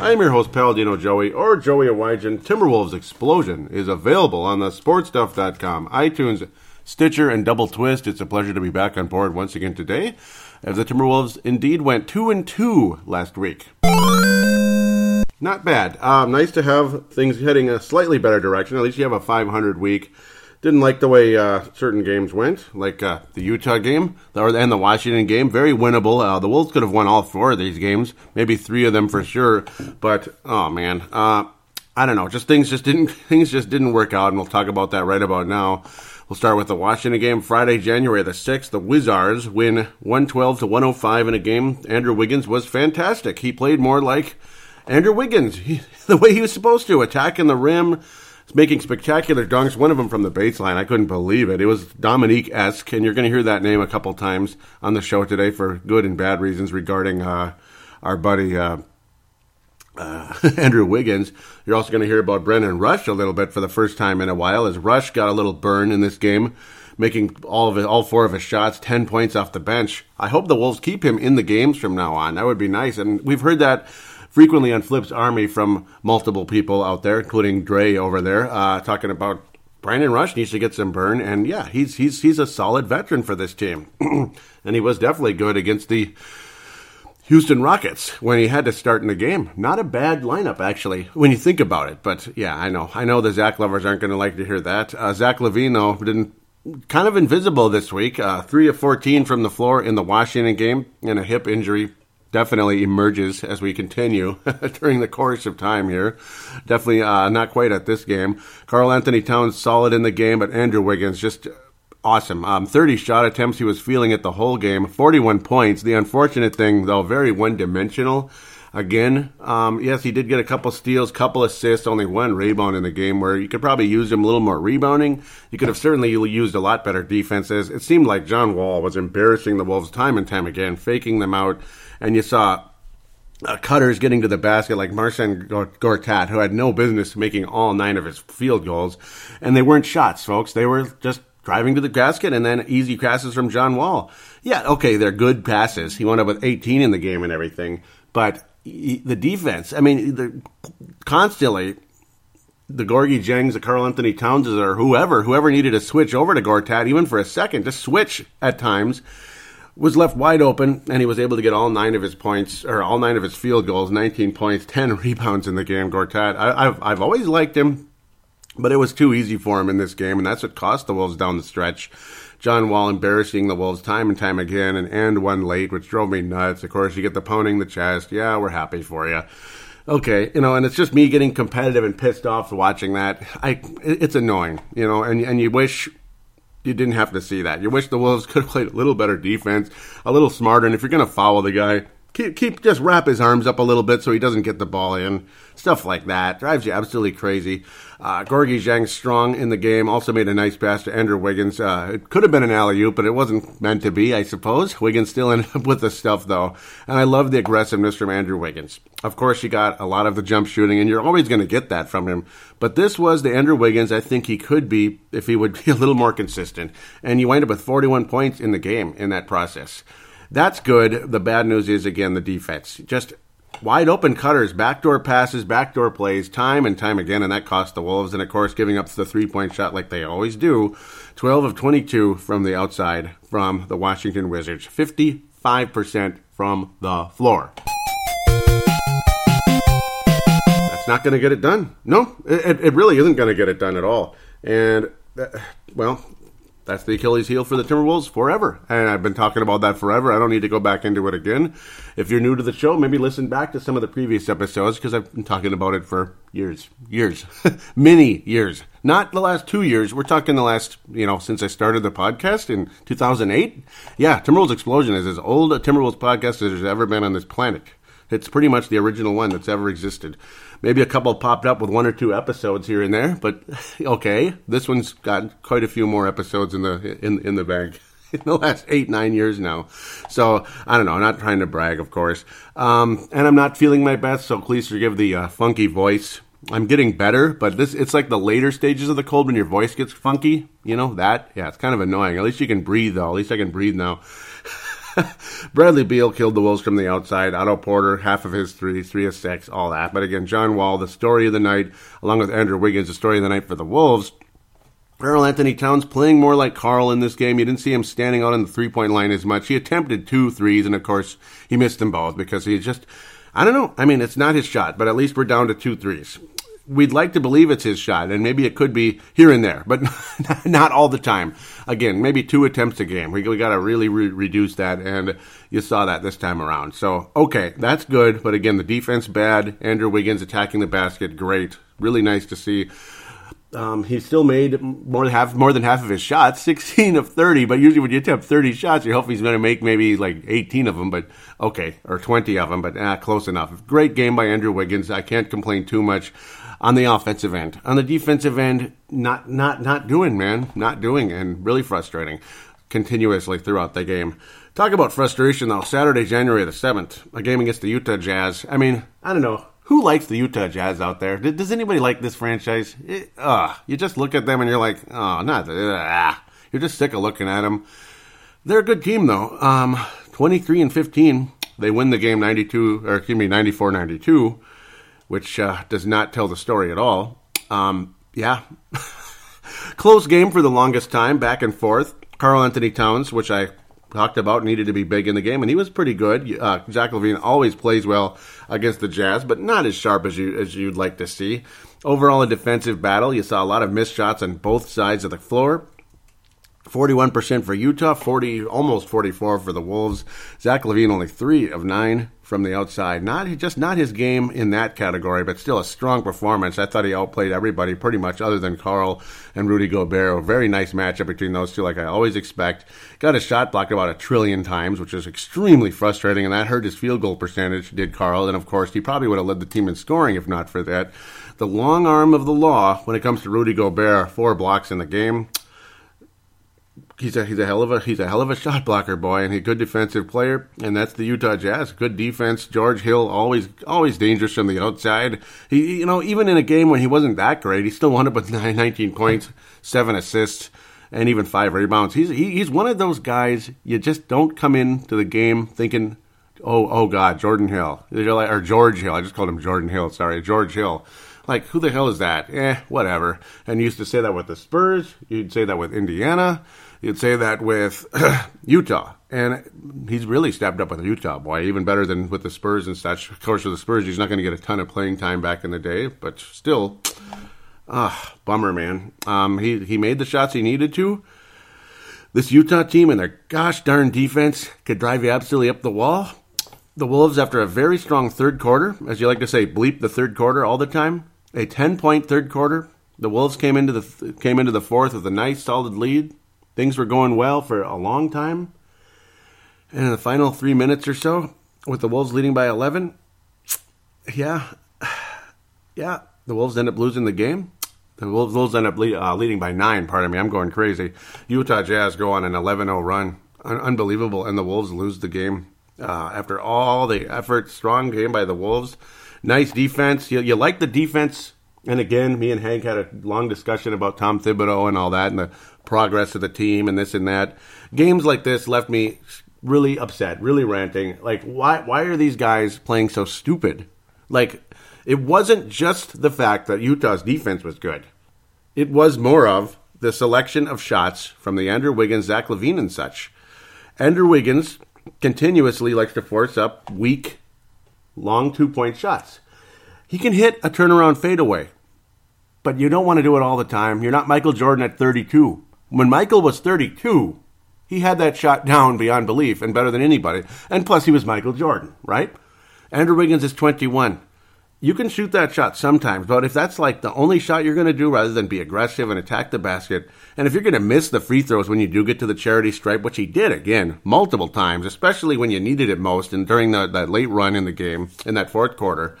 I am your host, Paladino Joey, or Joey Awajan. Timberwolves Explosion is available on the sportstuff.com, iTunes, Stitcher, and Double Twist. It's a pleasure to be back on board once again today, as the Timberwolves indeed went 2 and 2 last week. Not bad. Um, nice to have things heading a slightly better direction. At least you have a 500 week. Didn't like the way uh, certain games went, like uh, the Utah game and the Washington game. Very winnable. Uh, the Wolves could have won all four of these games, maybe three of them for sure. But oh man, uh, I don't know. Just things just didn't things just didn't work out, and we'll talk about that right about now. We'll start with the Washington game Friday, January the 6th. The Wizards win 112 to 105 in a game. Andrew Wiggins was fantastic. He played more like Andrew Wiggins, he, the way he was supposed to, attacking the rim, making spectacular dunks. One of them from the baseline. I couldn't believe it. It was Dominique esque, and you're going to hear that name a couple times on the show today for good and bad reasons regarding uh, our buddy uh, uh, Andrew Wiggins. You're also going to hear about Brandon Rush a little bit for the first time in a while, as Rush got a little burn in this game. Making all of it, all four of his shots, ten points off the bench. I hope the Wolves keep him in the games from now on. That would be nice. And we've heard that frequently on Flip's Army from multiple people out there, including Dre over there, uh, talking about Brandon Rush needs to get some burn, and yeah, he's he's he's a solid veteran for this team, and he was definitely good against the Houston Rockets when he had to start in the game. Not a bad lineup actually when you think about it, but yeah, I know I know the Zach lovers aren't going to like to hear that. Uh, Zach though didn't kind of invisible this week. Uh, three of fourteen from the floor in the Washington game, and a hip injury definitely emerges as we continue during the course of time here. Definitely uh, not quite at this game. Karl Anthony Towns solid in the game, but Andrew Wiggins just awesome. Um, 30 shot attempts. He was feeling it the whole game. 41 points. The unfortunate thing, though, very one dimensional. Again, um, yes, he did get a couple steals, couple assists, only one rebound in the game where you could probably use him a little more rebounding. You could have certainly used a lot better defenses. It seemed like John Wall was embarrassing the Wolves time and time again, faking them out and you saw uh, cutters getting to the basket like Marcin Gortat, who had no business making all nine of his field goals, and they weren't shots, folks. They were just driving to the basket and then easy passes from John Wall. Yeah, okay, they're good passes. He wound up with 18 in the game and everything, but the defense, I mean, the, constantly the Gorgui Diengs, the Karl Anthony Townses, or whoever, whoever needed to switch over to Gortat, even for a second, just switch at times was left wide open, and he was able to get all nine of his points, or all nine of his field goals, 19 points, 10 rebounds in the game. Gortat, I, have I've always liked him, but it was too easy for him in this game, and that's what cost the Wolves down the stretch. John Wall embarrassing the Wolves time and time again, and and one late, which drove me nuts. Of course, you get the pounding the chest. Yeah, we're happy for you. Okay, you know, and it's just me getting competitive and pissed off watching that. I, it's annoying, you know, and and you wish you didn't have to see that. You wish the Wolves could have played a little better defense, a little smarter, and if you're going to follow the guy, keep keep just wrap his arms up a little bit so he doesn't get the ball in. Stuff like that drives you absolutely crazy. Uh, Gorgui Dieng strong in the game. Also made a nice pass to Andrew Wiggins. Uh, it could have been an alley oop, but it wasn't meant to be, I suppose. Wiggins still ended up with the stuff though, and I love the aggressiveness from Andrew Wiggins. Of course, he got a lot of the jump shooting, and you're always going to get that from him. But this was the Andrew Wiggins I think he could be if he would be a little more consistent. And you wind up with 41 points in the game in that process. That's good. The bad news is again the defense. Just wide open cutters, backdoor passes, backdoor plays, time and time again, and that cost the Wolves. And of course, giving up the three point shot like they always do. 12 of 22 from the outside from the Washington Wizards, 55% from the floor. That's not going to get it done. No, it, it really isn't going to get it done at all. And, uh, well, that's the Achilles heel for the Timberwolves forever. And I've been talking about that forever. I don't need to go back into it again. If you're new to the show, maybe listen back to some of the previous episodes because I've been talking about it for years, years, many years. Not the last two years. We're talking the last, you know, since I started the podcast in 2008. Yeah, Timberwolves Explosion is as old a Timberwolves podcast as there's ever been on this planet. It's pretty much the original one that's ever existed. Maybe a couple popped up with one or two episodes here and there, but okay. This one's got quite a few more episodes in the in in the bank in the last eight nine years now. So I don't know. I'm not trying to brag, of course, um, and I'm not feeling my best. So please forgive the uh, funky voice. I'm getting better, but this it's like the later stages of the cold when your voice gets funky. You know that? Yeah, it's kind of annoying. At least you can breathe though. At least I can breathe now. Bradley Beal killed the Wolves from the outside. Otto Porter, half of his three, three of six, all that. But again, John Wall, the story of the night, along with Andrew Wiggins, the story of the night for the Wolves. Karl-Anthony Towns playing more like Karl in this game. You didn't see him standing out on the three point line as much. He attempted two threes, and of course, he missed them both because he just, I don't know. I mean, it's not his shot, but at least we're down to two threes we'd like to believe it's his shot, and maybe it could be here and there, but not all the time. Again, maybe two attempts a game. We, we got to really re- reduce that, and you saw that this time around. So, okay, that's good, but again, the defense bad. Andrew Wiggins attacking the basket, great. Really nice to see. Um, he still made more than half more than half of his shots, 16 of 30. But usually, when you attempt 30 shots, you hope he's going to make maybe like 18 of them. But okay, or 20 of them. But ah, close enough. Great game by Andrew Wiggins. I can't complain too much on the offensive end. On the defensive end, not not not doing, man, not doing, and really frustrating continuously throughout the game. Talk about frustration though. Saturday, January the seventh, a game against the Utah Jazz. I mean, I don't know who likes the Utah Jazz out there. Does anybody like this franchise? It, uh, you just look at them and you're like, oh, not. Uh, you're just sick of looking at them. They're a good team though. Um, 23 and 15. They win the game 92, or excuse me, 94 92 which uh, does not tell the story at all. Um, yeah. Close game for the longest time, back and forth. Karl-Anthony Towns, which I talked about, needed to be big in the game, and he was pretty good. Uh, Zach LaVine always plays well against the Jazz, but not as sharp as you as you'd like to see. Overall, a defensive battle. You saw a lot of missed shots on both sides of the floor. 41% for Utah, 40 almost 44 for the Wolves. Zach LaVine only 3 of 9 from the outside. Not just not his game in that category, but still a strong performance. I thought he outplayed everybody pretty much, other than Karl and Rudy Gobert. A very nice matchup between those two, like I always expect. Got a shot blocked about a trillion times, which is extremely frustrating, and that hurt his field goal percentage. Did Karl, and of course he probably would have led the team in scoring if not for that. The long arm of the law when it comes to Rudy Gobert, four blocks in the game he's a he's a hell of a he's a hell of a shot blocker boy and a good defensive player and that's the Utah Jazz good defense George Hill always always dangerous from the outside he you know even in a game when he wasn't that great he still wound up with 19 points seven assists and even five rebounds he's he, he's one of those guys you just don't come into the game thinking oh oh god Jordan Hill like, or George Hill I just called him Jordan Hill sorry George Hill like, who the hell is that? Eh, whatever. And you used to say that with the Spurs. You'd say that with Indiana. You'd say that with Utah. And he's really stepped up with Utah, boy, even better than with the Spurs and such. Of course, with the Spurs, he's not going to get a ton of playing time back in the day, but still, ah, bummer, man. Um, he, he made the shots he needed to. This Utah team and their gosh darn defense could drive you absolutely up the wall. The Wolves, after a very strong third quarter, as you like to say, bleep the third quarter all the time, a 10 point third quarter. The Wolves came into the came into the fourth with a nice solid lead. Things were going well for a long time. And in the final three minutes or so, with the Wolves leading by 11, yeah, yeah, the Wolves end up losing the game. The Wolves, Wolves end up uh, leading by nine. Pardon me, I'm going crazy. Utah Jazz go on an 11-0 run, Un- unbelievable, and the Wolves lose the game uh, after all the effort. Strong game by the Wolves. Nice defense. You, you like the defense and again, me and Hank had a long discussion about Tom Thibodeau and all that, and the progress of the team and this and that. Games like this left me really upset, really ranting. Like, why why are these guys playing so stupid? Like, it wasn't just the fact that Utah's defense was good. It was more of the selection of shots from the Andrew Wiggins, Zach LaVine, and such. Andrew Wiggins continuously likes to force up weak, long two point shots. He can hit a turnaround fadeaway, but you don't want to do it all the time. You're not Michael Jordan at 32. When Michael was 32, he had that shot down beyond belief and better than anybody. And plus, he was Michael Jordan, right? Andrew Wiggins is 21. You can shoot that shot sometimes, but if that's like the only shot you're going to do rather than be aggressive and attack the basket, and if you're going to miss the free throws when you do get to the charity stripe, which he did again multiple times, especially when you needed it most and during the, that late run in the game in that fourth quarter,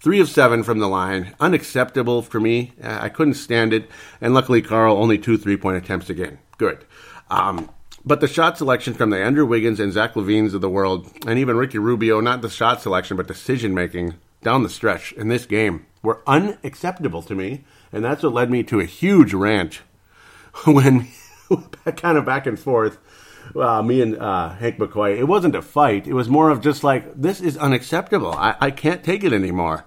Three of seven from the line. Unacceptable for me. I couldn't stand it. And luckily, Karl, only two three point attempts again. Good. Um, but the shot selection from the Andrew Wiggins and Zach LaVines of the world, and even Ricky Rubio, not the shot selection, but decision making down the stretch in this game, were unacceptable to me. And that's what led me to a huge rant when kind of back and forth. Uh, me and uh, Hank McCoy, it wasn't a fight. It was more of just like, this is unacceptable. I, I can't take it anymore.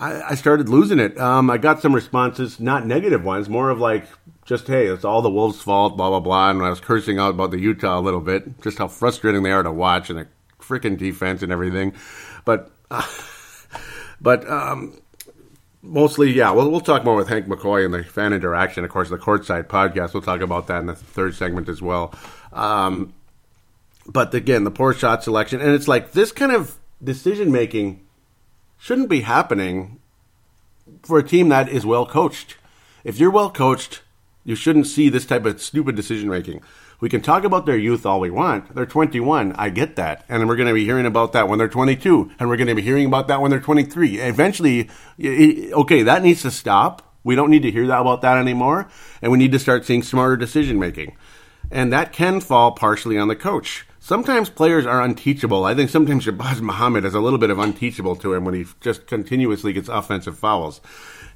I, I started losing it. Um, I got some responses, not negative ones, more of like, just, hey, it's all the Wolves' fault, blah, blah, blah. And I was cursing out about the Utah a little bit, just how frustrating they are to watch and the freaking defense and everything. But, uh, but, um, mostly, yeah. We'll we'll talk more with Hank McCoy and the fan interaction. Of course, the courtside podcast. We'll talk about that in the third segment as well. Um, but again, the poor shot selection, and it's like this kind of decision making shouldn't be happening for a team that is well coached. If you're well coached, you shouldn't see this type of stupid decision making. We can talk about their youth all we want. They're 21. I get that. And we're going to be hearing about that when they're 22. And we're going to be hearing about that when they're 23. Eventually, okay, that needs to stop. We don't need to hear that about that anymore. And we need to start seeing smarter decision making. And that can fall partially on the coach. Sometimes players are unteachable. I think sometimes Shabazz Muhammad is a little bit of unteachable to him when he just continuously gets offensive fouls.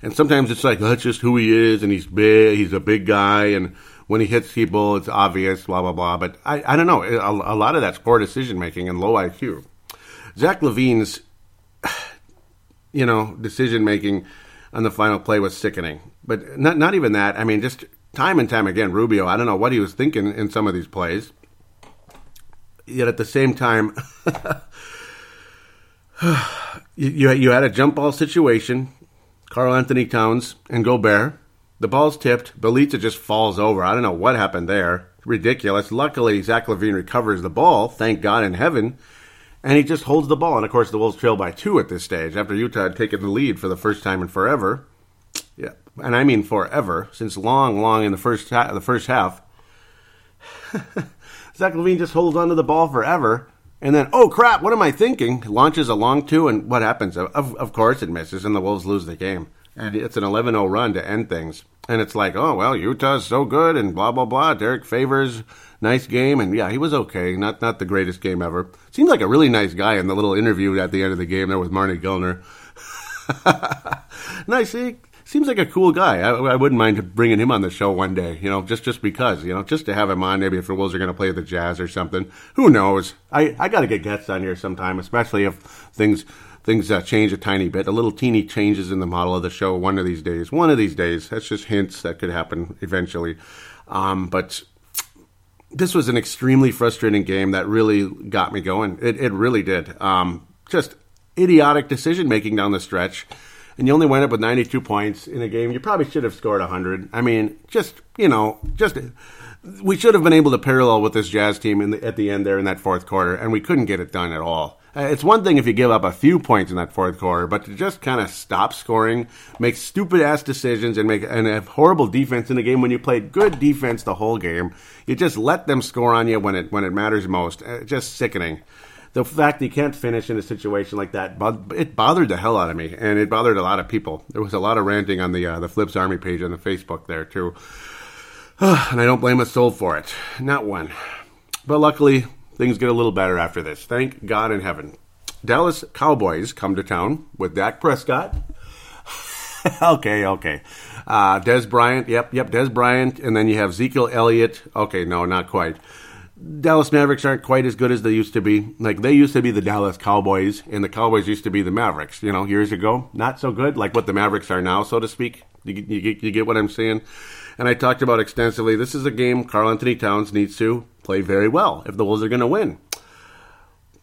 And sometimes it's like, that's just who he is, and he's big, he's a big guy, and when he hits people, it's obvious, blah, blah, blah. But I, I don't know. A, a lot of that's poor decision making and low IQ. Zach LaVine's, you know, decision making on the final play was sickening. But not, not even that. I mean, just time and time again, Rubio, I don't know what he was thinking in some of these plays. Yet at the same time, you, you had a jump ball situation, Karl Anthony Towns and Gobert the ball's tipped. Bjelica just falls over. I don't know what happened there. Ridiculous. Luckily, Zach LaVine recovers the ball. Thank God in heaven. And he just holds the ball. And of course, the Wolves trail by two at this stage after Utah had taken the lead for the first time in forever. Yeah, and I mean forever, since long, long in the first ha- the first half. Zach LaVine just holds onto the ball forever, and then oh crap, what am I thinking? Launches a long two, and what happens? Of, of course, it misses, and the Wolves lose the game and it's an 11-0 run to end things. And it's like, oh well, Utah's so good, and blah blah blah. Derrick Favors, nice game, and yeah, he was okay. Not not the greatest game ever. Seems like a really nice guy in the little interview at the end of the game there with Marney Gellner. nice. Eh? Seems like a cool guy. I, I, wouldn't mind bringing him on the show one day. You know, just just because. You know, just to have him on. Maybe if the Wolves are going to play the Jazz or something. Who knows? I I got to get guests on here sometime, especially if things things uh, change a tiny bit. A little teeny changes in the model of the show one of these days. One of these days. That's just hints that could happen eventually. Um, but this was an extremely frustrating game that really got me going. It, it really did. Um, just idiotic decision making down the stretch. And you only went up with 92 points in a game. You probably should have scored 100. I mean, just, you know, just we should have been able to parallel with this Jazz team the, at the end there in that fourth quarter, and we couldn't get it done at all. Uh, it's one thing if you give up a few points in that fourth quarter, but to just kind of stop scoring, make stupid ass decisions, and make and have horrible defense in the game when you played good defense the whole game, you just let them score on you when it when it matters most. Uh, just sickening. The fact you can't finish in a situation like that, it bothered the hell out of me, and it bothered a lot of people. There was a lot of ranting on the uh, the Flips Army page on the Facebook there too, and I don't blame a soul for it, not one. But luckily, things get a little better after this. Thank God in heaven. Dallas Cowboys come to town with Dak Prescott. okay, okay. Uh, Dez Bryant, yep, yep, Dez Bryant, and then you have Ezekiel Elliott. Okay, no, not quite. Dallas Mavericks aren't quite as good as they used to be. Like they used to be the Dallas Cowboys, and the Cowboys used to be the Mavericks. You know, years ago, not so good. Like what the Mavericks are now, so to speak. You, you, you get what I'm saying? And I talked about extensively. This is a game Carl Anthony Towns needs to play very well if the Wolves are going to win.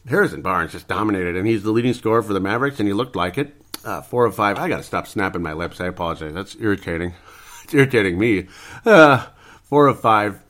Harrison Barnes just dominated, and he's the leading scorer for the Mavericks, and he looked like it. Uh, four of five. I got to stop snapping my lips. I apologize. That's irritating. It's irritating me. Uh, four of five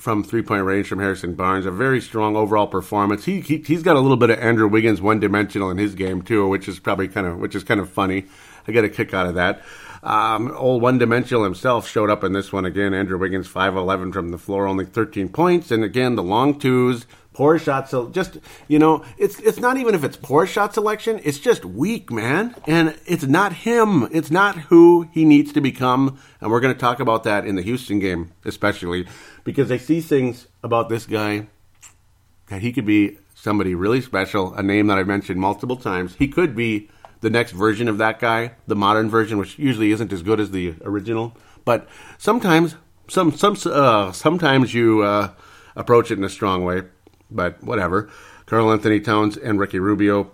from three point range from Harrison Barnes. A very strong overall performance. He, he has got a little bit of Andrew Wiggins one dimensional in his game too, which is probably kind of which is kind of funny. I get a kick out of that. Um, old one dimensional himself showed up in this one again. Andrew Wiggins, 5'11 from the floor, only 13 points. And again, the long twos, poor shot. So just, you know, it's, it's not even if it's poor shot selection, it's just weak, man. And it's not him. It's not who he needs to become. And we're going to talk about that in the Houston game, especially because I see things about this guy that he could be somebody really special, a name that I've mentioned multiple times. He could be the next version of that guy, the modern version, which usually isn't as good as the original. But sometimes, some some uh, sometimes you uh, approach it in a strong way. But whatever. Karl Anthony Towns and Ricky Rubio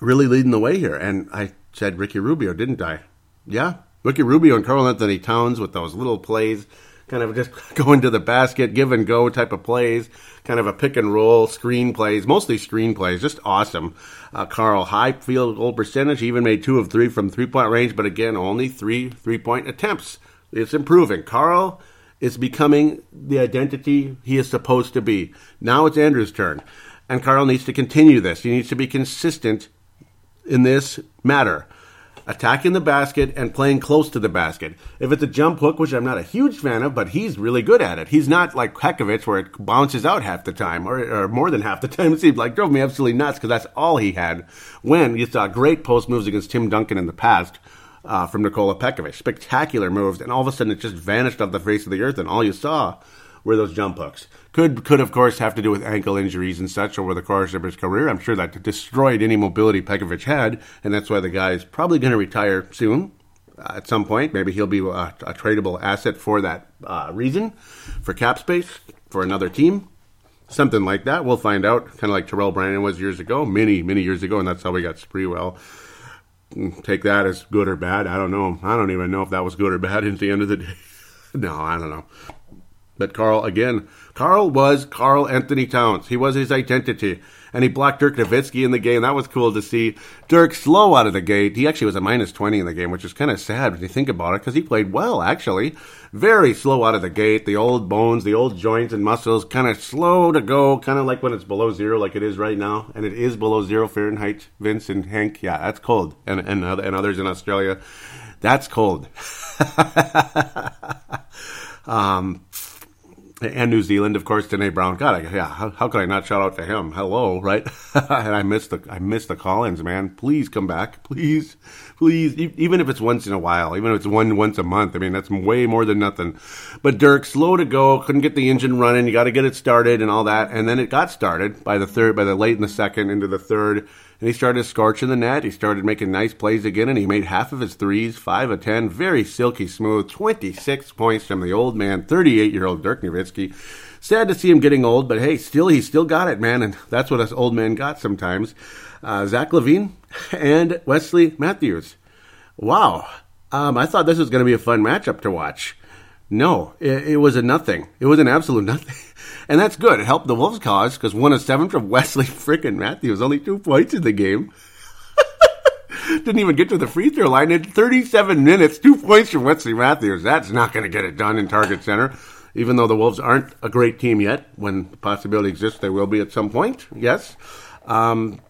really leading the way here. And I said Ricky Rubio, didn't I? Yeah, Ricky Rubio and Karl Anthony Towns with those little plays kind of just going to the basket, give and go type of plays, kind of a pick and roll, screen plays, mostly screen plays, just awesome. Uh, Karl, high field goal percentage, he even made two of three from three point range, but again, only three three point attempts. It's improving. Karl is becoming the identity he is supposed to be. Now it's Andrew's turn. And Karl needs to continue this. He needs to be consistent in this matter attacking the basket and playing close to the basket. If it's a jump hook, which I'm not a huge fan of, but he's really good at it. He's not like Pekovic where it bounces out half the time or, or more than half the time. It seemed like drove me absolutely nuts because that's all he had. When you saw great post moves against Tim Duncan in the past. Uh, from Nikola Pekovic. Spectacular moves, and all of a sudden it just vanished off the face of the earth, and all you saw were those jump hooks. Could could of course have to do with ankle injuries and such over the course of his career. I'm sure that destroyed any mobility Pekovic had, and that's why the guy is probably going to retire soon. Uh, at some point, maybe he'll be a, a tradable asset for that uh, reason, for cap space for another team, something like that. We'll find out. Kind of like Terrell Brandon was years ago, many many years ago, and that's how we got Sprewell. Take that as good or bad. I don't know. I don't even know if that was good or bad at the end of the day. no, I don't know. But Karl, again, Karl was Karl Anthony Towns. He was his identity. And he blocked Dirk Nowitzki in the game. That was cool to see. Dirk slow out of the gate. He actually was a minus 20 in the game, which is kind of sad when you think about it, because he played well, actually. Very slow out of the gate. The old bones, the old joints and muscles, kind of slow to go, kind of like when it's below zero, like it is right now. And it is below zero Fahrenheit, Vince and Hank. Yeah, that's cold. And, and, and others in Australia. That's cold. um, and New Zealand, of course, Dene Brown. God, I, yeah, how, how could I not shout out to him? Hello, right? and I missed the I missed the call-ins, man. Please come back, please, please. E- even if it's once in a while, even if it's one once a month. I mean, that's way more than nothing. But Dirk, slow to go, couldn't get the engine running. You got to get it started and all that. And then it got started by the third, by the late in the second into the third and he started scorching the net. He started making nice plays again, and he made half of his threes, five of ten, very silky smooth, 26 points from the old man, 38 year old Dirk Nowitzki. Sad to see him getting old, but hey, still he still got it, man, and that's what us old men got sometimes. Uh, Zach LaVine and Wesley Matthews. Wow, um, I thought this was going to be a fun matchup to watch. No, it, it, was a nothing. It was an absolute nothing. And that's good. It helped the Wolves' cause because one of seven from Wesley frickin' Matthews, only two points in the game. Didn't even get to the free throw line in 37 minutes. Two points from Wesley Matthews. That's not going to get it done in Target Center. Even though the Wolves aren't a great team yet, when the possibility exists they will be at some point, yes. Um,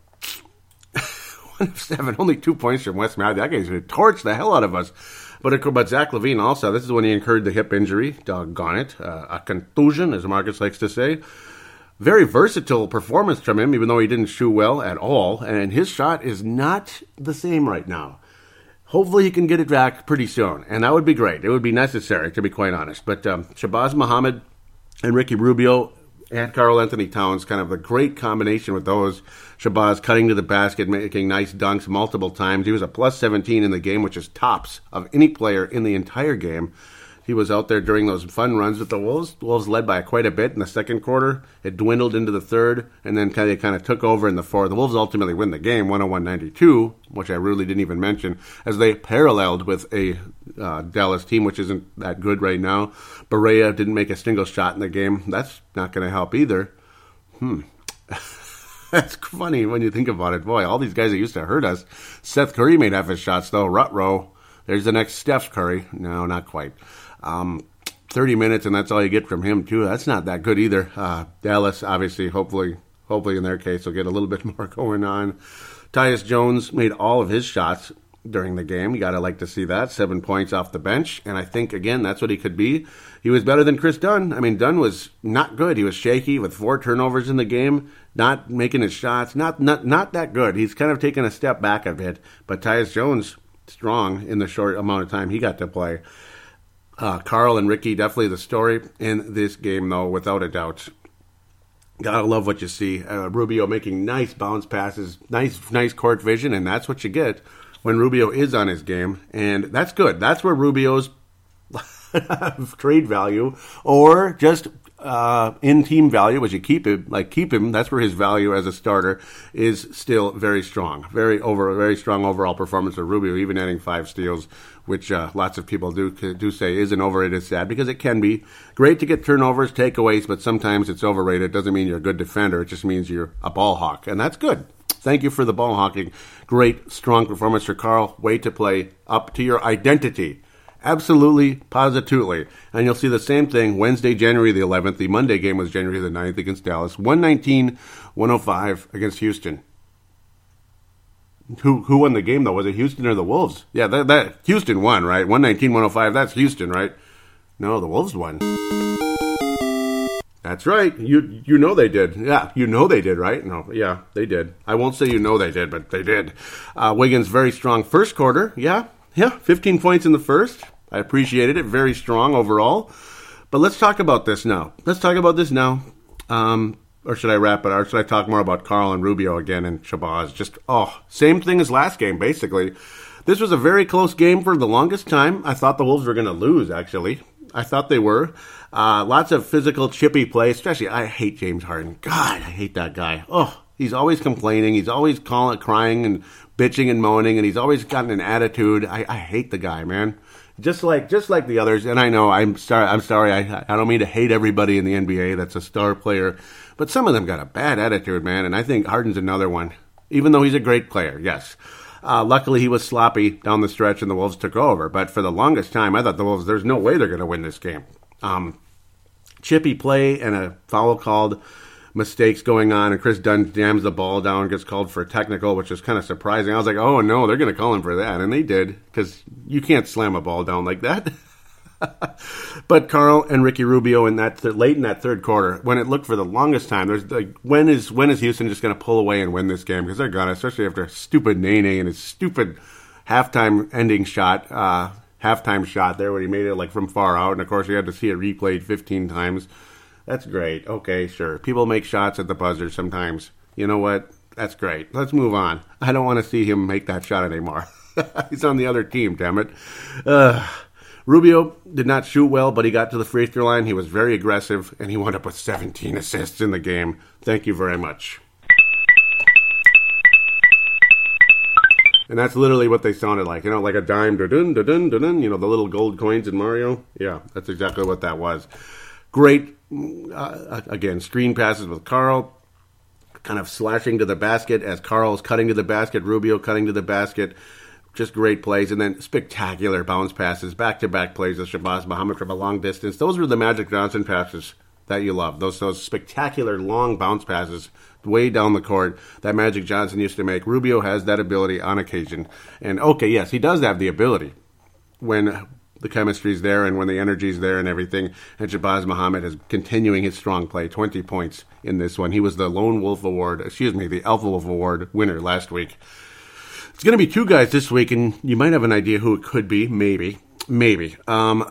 one of seven, only two points from Wes Matthews. That guy's going to torch the hell out of us. But, but Zach LaVine also, this is when he incurred the hip injury, doggone it, uh, a contusion, as Marcus likes to say. Very versatile performance from him, even though he didn't shoot well at all. And his shot is not the same right now. Hopefully, he can get it back pretty soon, and that would be great. It would be necessary, to be quite honest. But um, Shabazz Muhammad and Ricky Rubio and Karl Anthony Towns, kind of a great combination with those. Shabazz cutting to the basket, making nice dunks multiple times. He was a plus 17 in the game, which is tops of any player in the entire game he was out there during those fun runs with the Wolves. Wolves led by quite a bit in the second quarter. It dwindled into the third, and then of kind of took over in the fourth. The Wolves ultimately win the game, 101-92, which I really didn't even mention, as they paralleled with a uh, Dallas team which isn't that good right now. Barea didn't make a single shot in the game. That's not going to help either. Hmm. That's funny when you think about it. Boy, all these guys that used to hurt us. Seth Curry made half his shots, though. Rutro. There's the next Steph Curry. No, not quite. Um, 30 minutes, and that's all you get from him, too. That's not that good either. Uh, Dallas, obviously, hopefully, hopefully in their case, will get a little bit more going on. Tyus Jones made all of his shots during the game. You got to like to see that. Seven points off the bench. And I think, again, that's what he could be. He was better than Kris Dunn. I mean, Dunn was not good. He was shaky with four turnovers in the game, not making his shots, not, not, not that good. He's kind of taken a step back a bit. But Tyus Jones, strong in the short amount of time he got to play. Uh, Karl and Ricky, definitely the story in this game, though, without a doubt. Gotta love what you see. Uh, Rubio making nice bounce passes, nice, nice court vision, and that's what you get when Rubio is on his game, and that's good. That's where Rubio's trade value or just uh, in team value, as you keep him, like keep him, that's where his value as a starter is still very strong. Very over, very strong overall performance of Rubio, even adding five steals, which uh, lots of people do do say isn't overrated. Sad because it can be great to get turnovers, takeaways, but sometimes it's overrated. It doesn't mean you're a good defender. It just means you're a ball hawk, and that's good. Thank you for the ball hawking. Great, strong performance for Karl. Way to play up to your identity. Absolutely, positively. And you'll see the same thing Wednesday, January the 11th. The Monday game was January the 9th against Dallas. 119 105 against Houston. Who who won the game though? Was it Houston or the Wolves? Yeah, that, that Houston won, right? 119 105. That's Houston, right? No, the Wolves won. That's right. You you know they did. Yeah, you know they did, right? No, yeah, they did. I won't say you know they did, but they did. Uh, Wiggins very strong first quarter. Yeah, yeah, 15 points in the first. I appreciated it. Very strong overall. But let's talk about this now. Let's talk about this now. Um, or should I wrap it? Or should I talk more about Karl and Rubio again and Shabazz? Just oh, same thing as last game, basically. This was a very close game for the longest time. I thought the Wolves were going to lose. Actually, I thought they were. Uh, lots of physical, chippy play. Especially, I hate James Harden. God, I hate that guy. Oh, he's always complaining. He's always calling, crying, and bitching and moaning, and he's always gotten an attitude. I, I hate the guy, man. Just like just like the others, and I know I'm sorry. I'm sorry. I I don't mean to hate everybody in the NBA that's a star player, but some of them got a bad attitude, man. And I think Harden's another one. Even though he's a great player, yes. Uh, luckily, he was sloppy down the stretch, and the Wolves took over. But for the longest time, I thought the Wolves. There's no way they're going to win this game. Um, chippy play and a foul called, mistakes going on, and Kris Dunn jams the ball down, gets called for a technical, which is kind of surprising. I was like, oh no, they're going to call him for that, and they did because you can't slam a ball down like that. but Karl and Ricky Rubio in that th- late in that third quarter, when it looked for the longest time, there's like when is when is Houston just going to pull away and win this game because they're gonna, especially after stupid Nene and his stupid halftime ending shot, uh, halftime shot there when he made it like from far out, and of course you had to see it replayed 15 times. That's great. Okay, sure. People make shots at the buzzer sometimes. You know what? That's great. Let's move on. I don't want to see him make that shot anymore. He's on the other team, damn it. Rubio did not shoot well, but he got to the free throw line. He was very aggressive, and he wound up with 17 assists in the game. Thank you very much. And that's literally what they sounded like. You know, like a dime, da-dun, da-dun, da-dun, you know, the little gold coins in Mario. Yeah, that's exactly what that was. Great, uh, again, screen passes with Karl, kind of slashing to the basket as Karl's cutting to the basket, Rubio cutting to the basket. Just great plays, and then spectacular bounce passes, back to back plays of Shabazz Muhammad from a long distance. Those were the Magic Johnson passes that you love. Those those spectacular long bounce passes way down the court that Magic Johnson used to make. Rubio has that ability on occasion. And okay, yes, he does have the ability when the chemistry's there and when the energy's there and everything. And Shabazz Muhammad is continuing his strong play, 20 points in this one. He was the Lone Wolf Award, excuse me, the Alpha Wolf Award winner last week. It's going to be two guys this week, and you might have an idea who it could be. Maybe. Maybe. Um,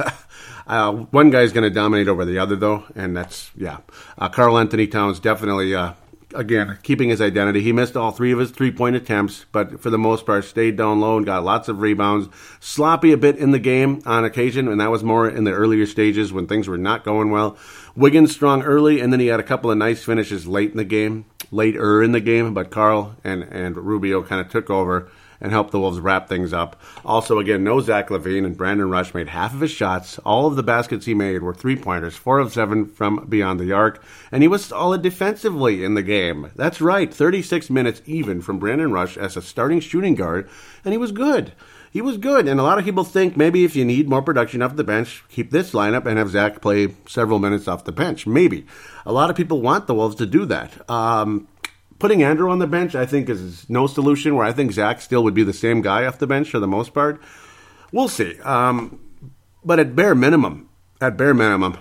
uh, one guy's going to dominate over the other, though, and that's, yeah. Uh, Karl-Anthony Towns definitely uh, again, keeping his identity. He missed all three of his three point attempts, but for the most part, stayed down low and got lots of rebounds. Sloppy a bit in the game on occasion, and that was more in the earlier stages when things were not going well. Wiggins strong early, and then he had a couple of nice finishes late in the game, later in the game, but Karl and, and Rubio kind of took over and helped the Wolves wrap things up. Also, again, no Zach LaVine, and Brandon Rush made half of his shots. All of the baskets he made were three pointers, four of seven from beyond the arc, and he was solid defensively in the game. That's right, 36 minutes even from Brandon Rush as a starting shooting guard, and he was good. He was good, and a lot of people think maybe if you need more production off the bench, keep this lineup and have Zach play several minutes off the bench. Maybe. A lot of people want the Wolves to do that. Um, putting Andrew on the bench, I think, is no solution. Where I think Zach still would be the same guy off the bench for the most part. We'll see. Um, but at bare minimum, at bare minimum,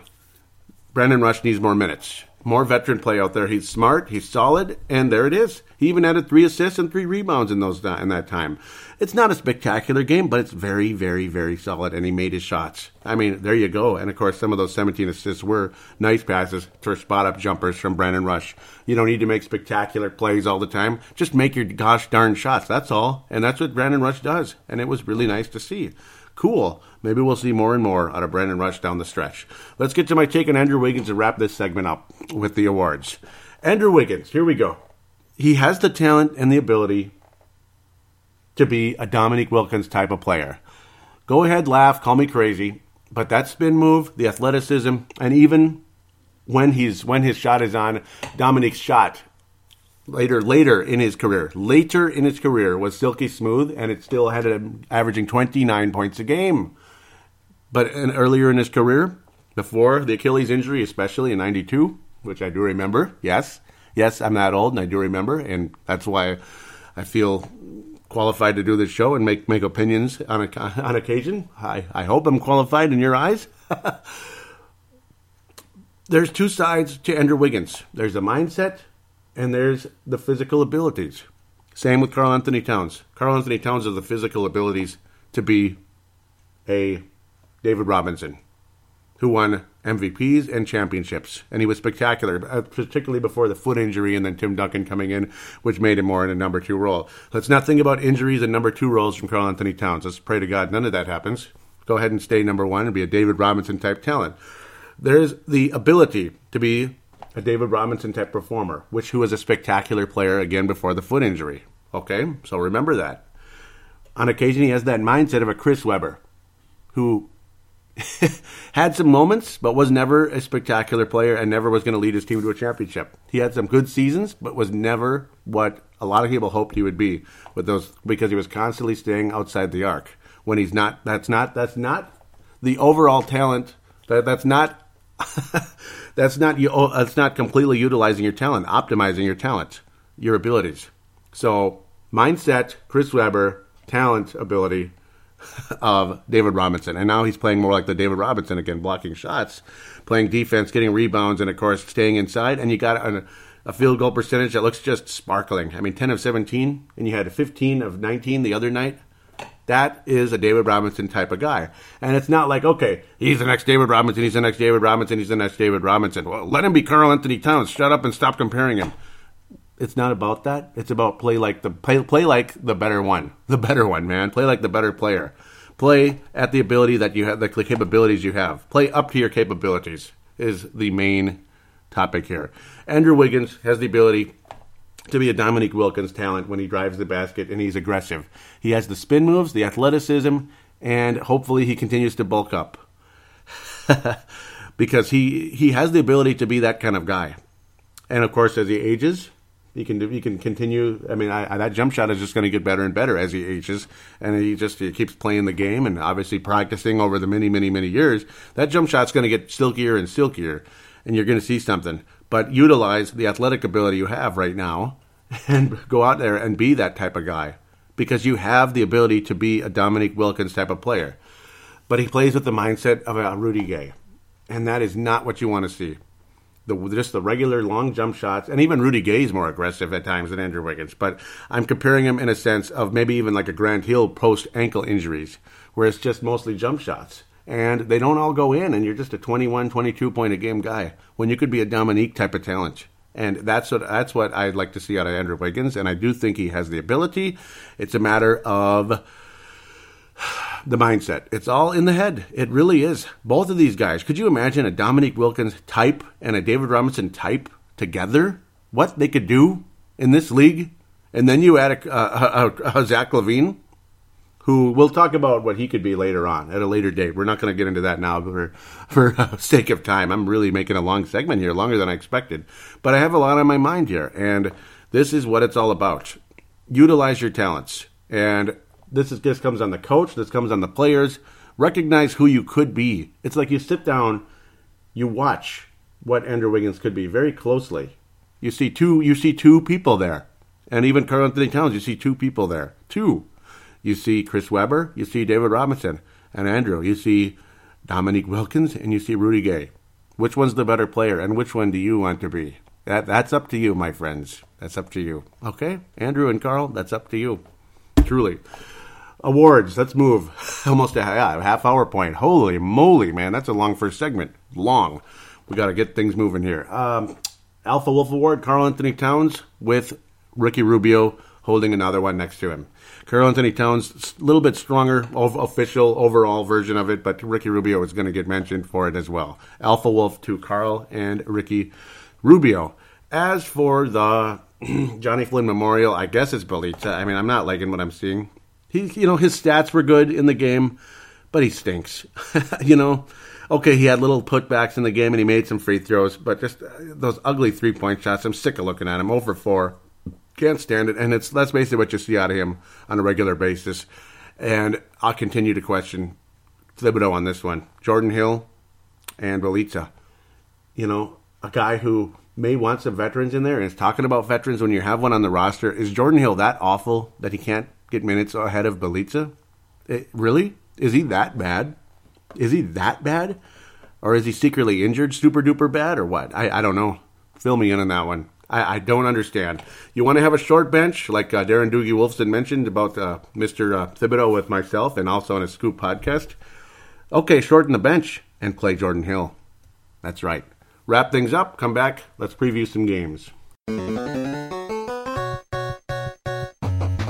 Brandon Rush needs more minutes, more veteran play out there. He's smart, he's solid, and there it is. He even added three assists and three rebounds in those in that time. It's not a spectacular game, but it's very, very, very solid, and he made his shots. I mean, there you go. And of course, some of those 17 assists were nice passes for spot up jumpers from Brandon Rush. You don't need to make spectacular plays all the time. Just make your gosh darn shots. That's all. And that's what Brandon Rush does. And it was really nice to see. Cool. Maybe we'll see more and more out of Brandon Rush down the stretch. Let's get to my take on Andrew Wiggins and wrap this segment up with the awards. Andrew Wiggins, here we go. He has the talent and the ability to be a Dominique Wilkins type of player. Go ahead, laugh, call me crazy, but that spin move, the athleticism, and even when he's when his shot is on, Dominique's shot later later in his career, later in his career was silky smooth, and it still had him averaging 29 points a game. But in, earlier in his career, before the Achilles injury, especially in '92, which I do remember, yes, yes, I'm that old, and I do remember, and that's why I feel qualified to do this show and make make opinions on a, on occasion. I I hope I'm qualified in your eyes. There's two sides to Andrew Wiggins. There's the mindset and there's the physical abilities. Same with Karl Anthony Towns. Karl Anthony Towns has the physical abilities to be a David Robinson, who won MVPs and championships, and he was spectacular, uh, particularly before the foot injury and then Tim Duncan coming in, which made him more in a number two role. Let's not think about injuries and number two roles from Karl Anthony Towns. Let's pray to God none of that happens. Go ahead and stay number one and be a David Robinson type talent. There's the ability to be a David Robinson type performer, which who was a spectacular player again before the foot injury. Okay, so remember that. On occasion, he has that mindset of a Chris Webber, who had some moments, but was never a spectacular player and never was going to lead his team to a championship. He had some good seasons, but was never what a lot of people hoped he would be with those because he was constantly staying outside the arc. When he's not, that's not that's not the overall talent. That that's not that's not you. Oh, that's not completely utilizing your talent, optimizing your talent, your abilities. So mindset, Chris Webber, talent, ability of David Robinson, and now he's playing more like the David Robinson again, blocking shots, playing defense, getting rebounds, and of course staying inside. And you got a, a field goal percentage that looks just sparkling. I mean, ten of seventeen, and you had a fifteen of nineteen the other night. That is a David Robinson type of guy. And it's not like, okay, he's the next David Robinson, he's the next David Robinson, he's the next David Robinson. Well, let him be Karl Anthony Towns. Shut up and stop comparing him. It's not about that. It's about play like the play, play like the better one. The better one, man. Play like the better player. Play at the ability that you have, the capabilities you have. Play up to your capabilities is the main topic here. Andrew Wiggins has the ability to be a Dominique Wilkins talent when he drives the basket and he's aggressive. He has the spin moves, the athleticism, and hopefully he continues to bulk up. because he he has the ability to be that kind of guy. And of course as he ages, he can he can continue. I mean, I, I, that jump shot is just going to get better and better as he ages, and he just he keeps playing the game and obviously practicing over the many many many years. That jump shot's going to get silkier and silkier, and you're going to see something but utilize the athletic ability you have right now and go out there and be that type of guy because you have the ability to be a Dominique Wilkins type of player. But he plays with the mindset of a Rudy Gay, and that is not what you want to see. The, just the regular long jump shots, and even Rudy Gay is more aggressive at times than Andrew Wiggins. But I'm comparing him in a sense of maybe even like a Grant Hill post ankle injuries, where it's just mostly jump shots and they don't all go in, and you're just a 21, 22 point a game guy when you could be a Dominique type of talent. And that's what that's what I'd like to see out of Andrew Wiggins, and I do think he has the ability. It's a matter of the mindset. It's all in the head. It really is. Both of these guys. Could you imagine a Dominique Wilkins type and a David Robinson type together? What they could do in this league, and then you add a, a, a, a Zach LaVine, who we'll talk about what he could be later on at a later date. We're not going to get into that now for for uh, sake of time. I'm really making a long segment here, longer than I expected. But I have a lot on my mind here, and this is what it's all about. Utilize your talents, and this is this comes on the coach. This comes on the players. Recognize who you could be. It's like you sit down, you watch what Andrew Wiggins could be very closely, You see two. You see two people there, and even Karl Anthony Towns. You see two people there. Two. You see Chris Webber. You see David Robinson and Andrew. You see Dominique Wilkins, and you see Rudy Gay. Which one's the better player, and which one do you want to be? That that's up to you, my friends. That's up to you. Okay, Andrew and Karl. That's up to you. Truly. Awards. Let's move. Almost a half hour point. Holy moly, man! That's a long first segment. Long. We got to get things moving here. Um, Alpha Wolf Award, Karl Anthony Towns with Ricky Rubio holding another one next to him. Karl Anthony Towns, a little bit stronger official overall version of it, but Ricky Rubio is going to get mentioned for it as well. Alpha Wolf to Karl and Ricky Rubio. As for the Johnny Flynn Memorial, I guess it's Bjelica. I mean, I'm not liking what I'm seeing. He, you know, his stats were good in the game, but he stinks. you know, okay, he had little putbacks in the game and he made some free throws, but just uh, those ugly three point shots. I'm sick of looking at him. Over four, can't stand it. And it's that's basically what you see out of him on a regular basis. And I'll continue to question Thibodeau on this one. Jordan Hill and Bjelica. You know, a guy who may want some veterans in there and is talking about veterans when you have one on the roster. Is Jordan Hill that awful that he can't get minutes ahead of Bjelica? It, really? Is he that bad? Is he that bad? Or is he secretly injured, super duper bad, or what? I, I don't know. Fill me in on that one. I, I don't understand. You want to have a short bench, like uh, Darren Doogie Wolfson mentioned about uh, Mr. Uh, Thibodeau with myself and also on a Scoop podcast? Okay, shorten the bench and play Jordan Hill. That's right. Wrap things up, come back, let's preview some games.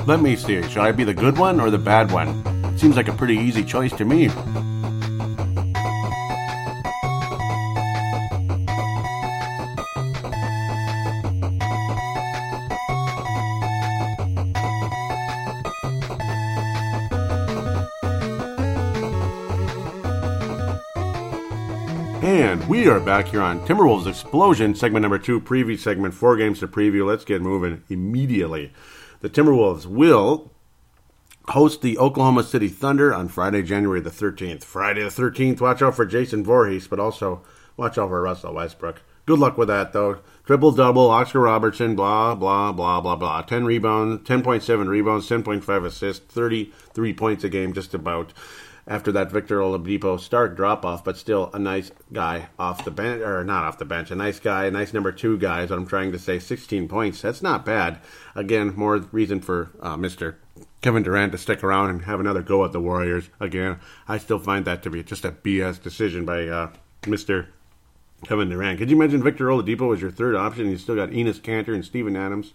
Let me see. Should I be the good one or the bad one? Seems like a pretty easy choice to me. And we are back here on Timberwolves Explosion, segment number two, preview segment, four games to preview. Let's get moving immediately. The Timberwolves will host the Oklahoma City Thunder on Friday, January the 13th. Friday the 13th, watch out for Jason Voorhees, but also watch out for Russell Westbrook. Good luck with that, though. Triple double, Oscar Robertson, blah, blah, blah, blah, blah. 10 rebounds, 10.7 rebounds, 10.5 assists, 33 points a game, just about after that Victor Oladipo start drop off, but still a nice guy off the bench, or not off the bench, a nice guy, a nice number two guy is what I'm trying to say. 16 points, that's not bad. Again, more reason for uh, Mr. Kevin Durant to stick around and have another go at the Warriors. Again, I still find that to be just a BS decision by uh, Mr. Kevin Durant. Could you imagine Victor Oladipo was your third option? You still got Enes Kanter and Steven Adams.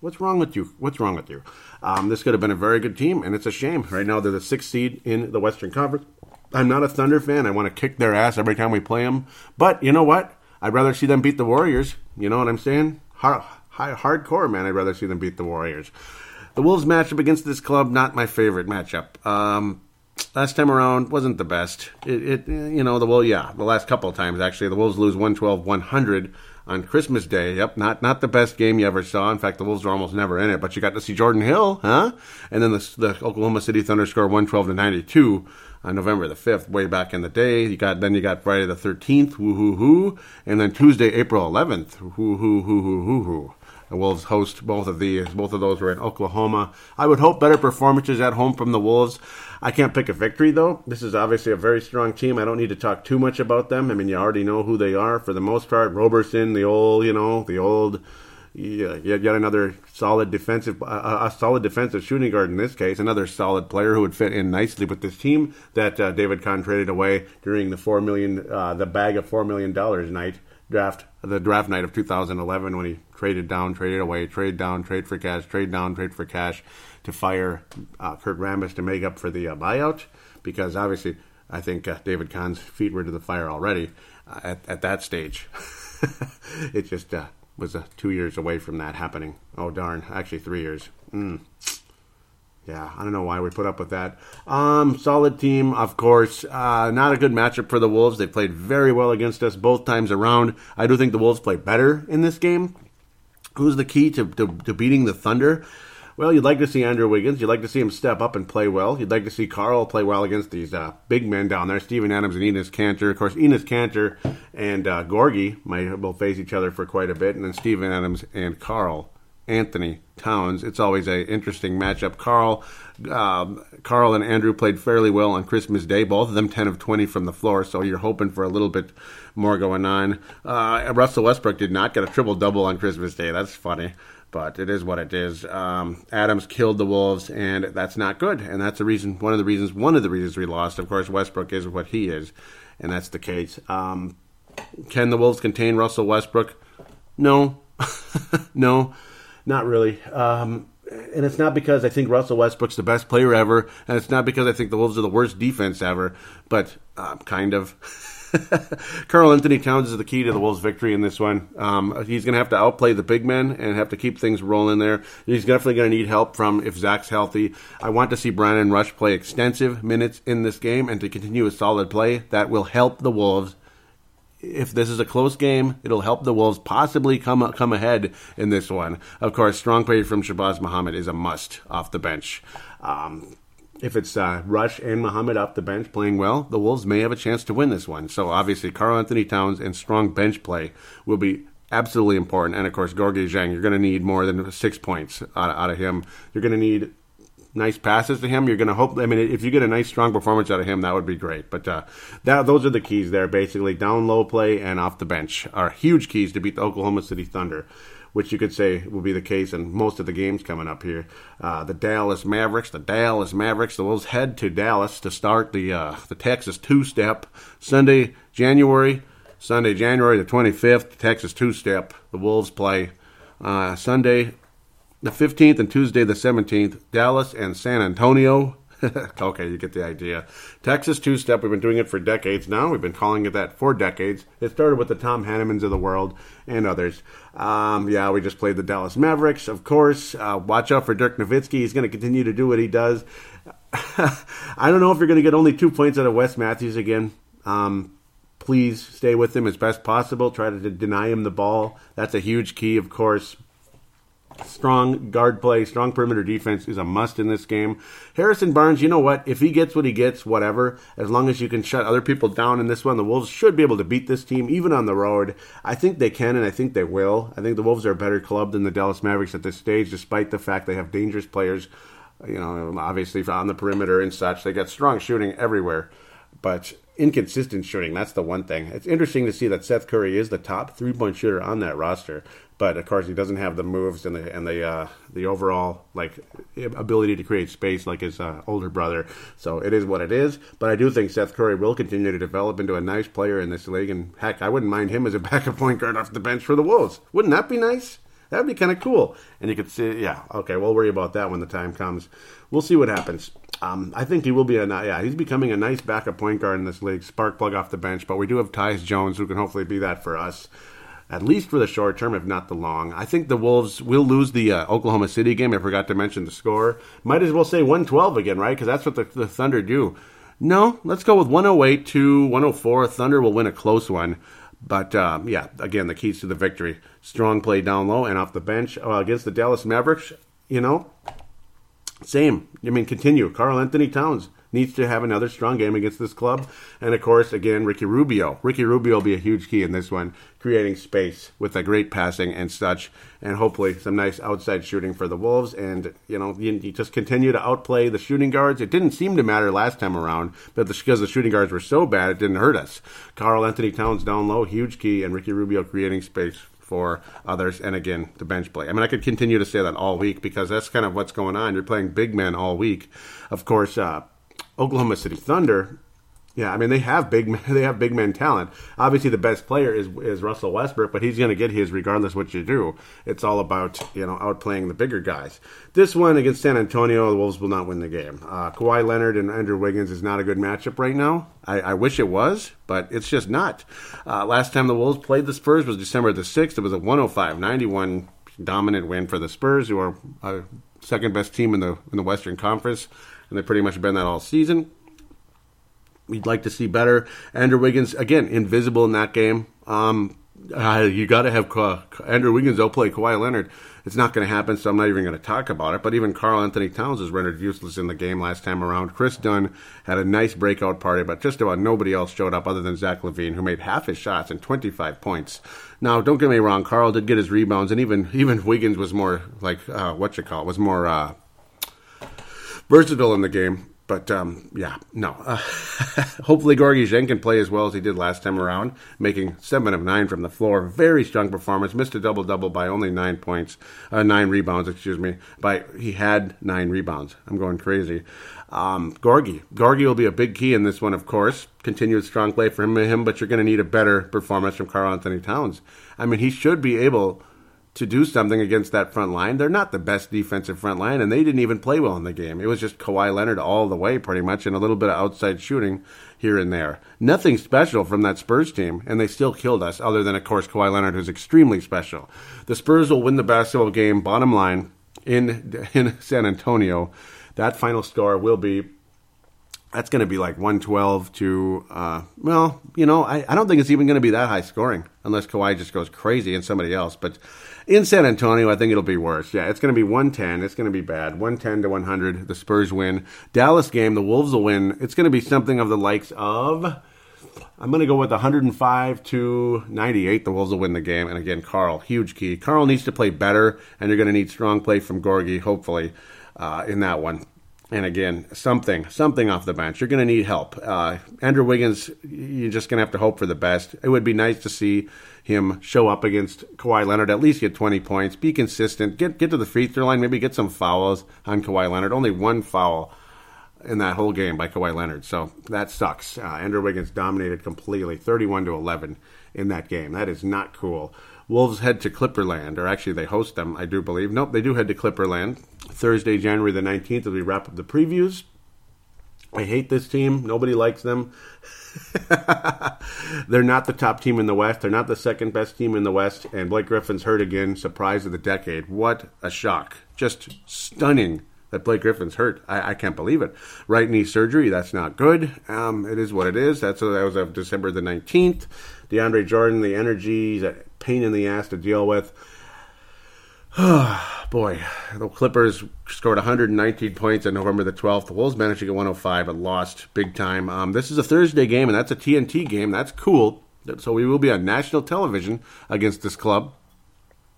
What's wrong with you? What's wrong with you? Um, this could have been a very good team, and it's a shame. Right now, they're the sixth seed in the Western Conference. I'm not a Thunder fan. I want to kick their ass every time we play them. But you know what? I'd rather see them beat the Warriors. You know what I'm saying? Hard, high, hardcore, man. I'd rather see them beat the Warriors. The Wolves matchup against this club, not my favorite matchup. Um, last time around wasn't the best. It, it, you know, the well, yeah, the last couple of times actually, the Wolves lose 112 100 on Christmas Day. Yep, not not the best game you ever saw. In fact, the Wolves are almost never in it. But you got to see Jordan Hill, huh? And then the, the Oklahoma City Thunder score 112 to 92 on November the 5th, way back in the day. You got then you got Friday the 13th, woo hoo hoo, and then Tuesday, April 11th, woo hoo hoo hoo hoo hoo. The Wolves host both of these. Both of those were in Oklahoma. I would hope better performances at home from the Wolves. I can't pick a victory though. This is obviously a very strong team. I don't need to talk too much about them. I mean, you already know who they are for the most part. Roberson, the old, you know, the old. Yeah, yet another solid defensive, a solid defensive shooting guard in this case. Another solid player who would fit in nicely with this team that uh, David Kahn traded away during the four million, uh, the bag of four million dollars night draft, the draft night of 2011 when he traded down, traded away, trade down, trade for cash, trade down, trade for cash to fire uh, Kurt Rambis to make up for the uh, buyout because obviously I think uh, David Kahn's feet were to the fire already uh, at, at that stage. it just uh, was uh, two years away from that happening. Oh, darn. Actually, three years. Mm. Yeah, I don't know why we put up with that. Um, solid team, of course. Uh, not a good matchup for the Wolves. They played very well against us both times around. I do think the Wolves play better in this game. Who's the key to, to, to beating the Thunder? Well, you'd like to see Andrew Wiggins. You'd like to see him step up and play well. You'd like to see Karl play well against these uh, big men down there, Steven Adams and Enes Kanter. Of course, Enes Kanter and uh, Gorgui might will face each other for quite a bit, and then Steven Adams and Karl Anthony Towns. It's always an interesting matchup. Karl, um, Karl and Andrew played fairly well on Christmas Day. Both of them 10 of 20 from the floor, so you're hoping for a little bit more going on. Uh, Russell Westbrook did not get a triple double on Christmas Day. That's funny but it is what it is. Um, Adams killed the Wolves, and that's not good. And that's the reason, one of the reasons, one of the reasons we lost. Of course, Westbrook is what he is, and that's the case. Um, can the Wolves contain Russell Westbrook? No, no. Not really. Um, and it's not because I think Russell Westbrook's the best player ever, and it's not because I think the Wolves are the worst defense ever, but uh, kind of. Karl-Anthony Towns is the key to the Wolves' victory in this one. Um, he's going to have to outplay the big men and have to keep things rolling there. He's definitely going to need help from if Zach's healthy. I want to see Brandon Rush play extensive minutes in this game and to continue a solid play. That will help the Wolves if this is a close game, it'll help the Wolves possibly come come ahead in this one. Of course, strong play from Shabazz Muhammad is a must off the bench. Um, if it's uh, Rush and Muhammad off the bench playing well, the Wolves may have a chance to win this one. So obviously, Karl-Anthony Towns and strong bench play will be absolutely important. And of course, Gorgui Dieng, you're going to need more than six points out, out of him. You're going to need nice passes to him, you're going to hope. I mean, if you get a nice, strong performance out of him, that would be great. But uh, that those are the keys there, basically. Down low play and off the bench are huge keys to beat the Oklahoma City Thunder, which you could say will be the case in most of the games coming up here. Uh, the Dallas Mavericks, the Dallas Mavericks, the Wolves head to Dallas to start the uh, the Texas two step Sunday, January. Sunday, January the 25th, Texas two step. The Wolves play uh, Sunday, the 15th and Tuesday the 17th, Dallas and San Antonio. okay, you get the idea. Texas two step, we've been doing it for decades now. We've been calling it that for decades. It started with the Tom Hannemans of the world and others. Um, yeah, we just played the Dallas Mavericks, of course. Uh, watch out for Dirk Nowitzki. He's going to continue to do what he does. I don't know if you're going to get only two points out of Wes Matthews again. Um, please stay with him as best possible. Try to deny him the ball. That's a huge key, of course strong guard play, strong perimeter defense is a must in this game. Harrison Barnes, you know what? If he gets what he gets, whatever, as long as you can shut other people down in this one, the Wolves should be able to beat this team, even on the road. I think they can, and I think they will. I think the Wolves are a better club than the Dallas Mavericks at this stage, despite the fact they have dangerous players, you know, obviously on the perimeter and such. They got strong shooting everywhere. But inconsistent shooting. That's the one thing. It's interesting to see that Seth Curry is the top three point shooter on that roster but of course he doesn't have the moves and the and the uh, the overall like ability to create space like his uh, older brother. So it is what it is. But I do think Seth Curry will continue to develop into a nice player in this league, and heck, I wouldn't mind him as a backup point guard off the bench for the Wolves. Wouldn't that be nice? That'd be kind of cool. And you could see, yeah, okay, we'll worry about that when the time comes. We'll see what happens. Um, I think he will be a yeah. He's becoming a nice backup point guard in this league, spark plug off the bench. But we do have Tyus Jones, who can hopefully be that for us at least for the short term, if not the long. I think the Wolves will lose the uh, Oklahoma City game. I forgot to mention the score. Might as well say 112 again, right? Because that's what the, the, Thunder do. No, let's go with 108 to 104. Thunder will win a close one. But uh, yeah, again, the keys to the victory strong play down low and off the bench uh, against the Dallas Mavericks. You know, same. I mean, continue. Karl-Anthony Towns needs to have another strong game against this club. And of course, again, Ricky Rubio. Ricky Rubio will be a huge key in this one, creating space with a great passing and such, and hopefully some nice outside shooting for the Wolves. And, you know, you, you just continue to outplay the shooting guards. It didn't seem to matter last time around, but because the shooting guards were so bad, it didn't hurt us. Karl-Anthony Towns down low, huge key, and Ricky Rubio creating space for others. And again, the bench play. I mean, I could continue to say that all week because that's kind of what's going on. You're playing big men all week. Of course, uh, Oklahoma City Thunder, yeah, I mean they have big they have big men talent. Obviously, the best player is is Russell Westbrook, but he's going to get his regardless what you do. It's all about you know outplaying the bigger guys. This one against San Antonio, the Wolves will not win the game. Uh, Kawhi Leonard and Andrew Wiggins is not a good matchup right now. I, I wish it was, but it's just not. Uh, last time the Wolves played the Spurs was December the sixth. It was a 105-91 dominant win for the Spurs, who are a second best team in the in the Western Conference and they've pretty much been that all season. We'd like to see better. Andrew Wiggins, again, invisible in that game. Um, uh, you got to have Ka- Andrew Wiggins outplay Kawhi Leonard. It's not going to happen, so I'm not even going to talk about it. But even Karl-Anthony Towns was rendered useless in the game last time around. Kris Dunn had a nice breakout party, but just about nobody else showed up other than Zach LaVine, who made half his shots and 25 points. Now, don't get me wrong, Karl did get his rebounds, and even even Wiggins was more like uh, what you call it, was more uh, versatile in the game. But um, yeah, no. Uh, hopefully, Gorgui Dieng can play as well as he did last time around, making seven of nine from the floor. Very strong performance. Missed a double double by only nine points, uh, nine rebounds. Excuse me. By he had nine rebounds. I'm going crazy. Um, Gorgui, Gorgui will be a big key in this one, of course. Continued strong play for him, him but you're going to need a better performance from Karl Anthony Towns. I mean, he should be able to do something against that front line. They're not the best defensive front line, and they didn't even play well in the game. It was just Kawhi Leonard all the way, pretty much, and a little bit of outside shooting here and there. Nothing special from that Spurs team, and they still killed us, other than, of course, Kawhi Leonard, who's extremely special. The Spurs will win the basketball game, bottom line, in, in San Antonio. That final score will be that's going to be like 112 to, uh, well, you know, I, I don't think it's even going to be that high scoring unless Kawhi just goes crazy and somebody else. But in San Antonio, I think it'll be worse. Yeah, it's going to be 110. It's going to be bad. 110 to 100. The Spurs win. Dallas game, the Wolves will win. It's going to be something of the likes of. I'm going to go with 105 to 98. The Wolves will win the game. And again, Karl, huge key. Karl needs to play better, and you're going to need strong play from Gorgui, hopefully, uh, in that one. And again, something, something off the bench. You're going to need help. Uh, Andrew Wiggins, you're just going to have to hope for the best. It would be nice to see him show up against Kawhi Leonard, at least get 20 points, be consistent, get get to the free throw line, maybe get some fouls on Kawhi Leonard. Only one foul in that whole game by Kawhi Leonard, so that sucks. Uh, Andrew Wiggins dominated completely, 31 to 11 in that game. That is not cool. Wolves head to Clipperland, or actually they host them, I do believe. Nope, they do head to Clipperland Thursday, January the 19th, as we wrap up the previews. I hate this team. Nobody likes them. They're not the top team in the West. They're not the second best team in the West. And Blake Griffin's hurt again. Surprise of the decade. What a shock. Just stunning that Blake Griffin's hurt. I, I can't believe it. Right knee surgery. That's not good. Um, it is what it is. That's that was of December the 19th. DeAndre Jordan, the energy, pain in the ass to deal with. Boy, the Clippers scored 119 points on November the 12th. The Wolves managed to get 105 but lost big time. Um, this is a Thursday game, and that's a TNT game. That's cool. So we will be on national television against this club.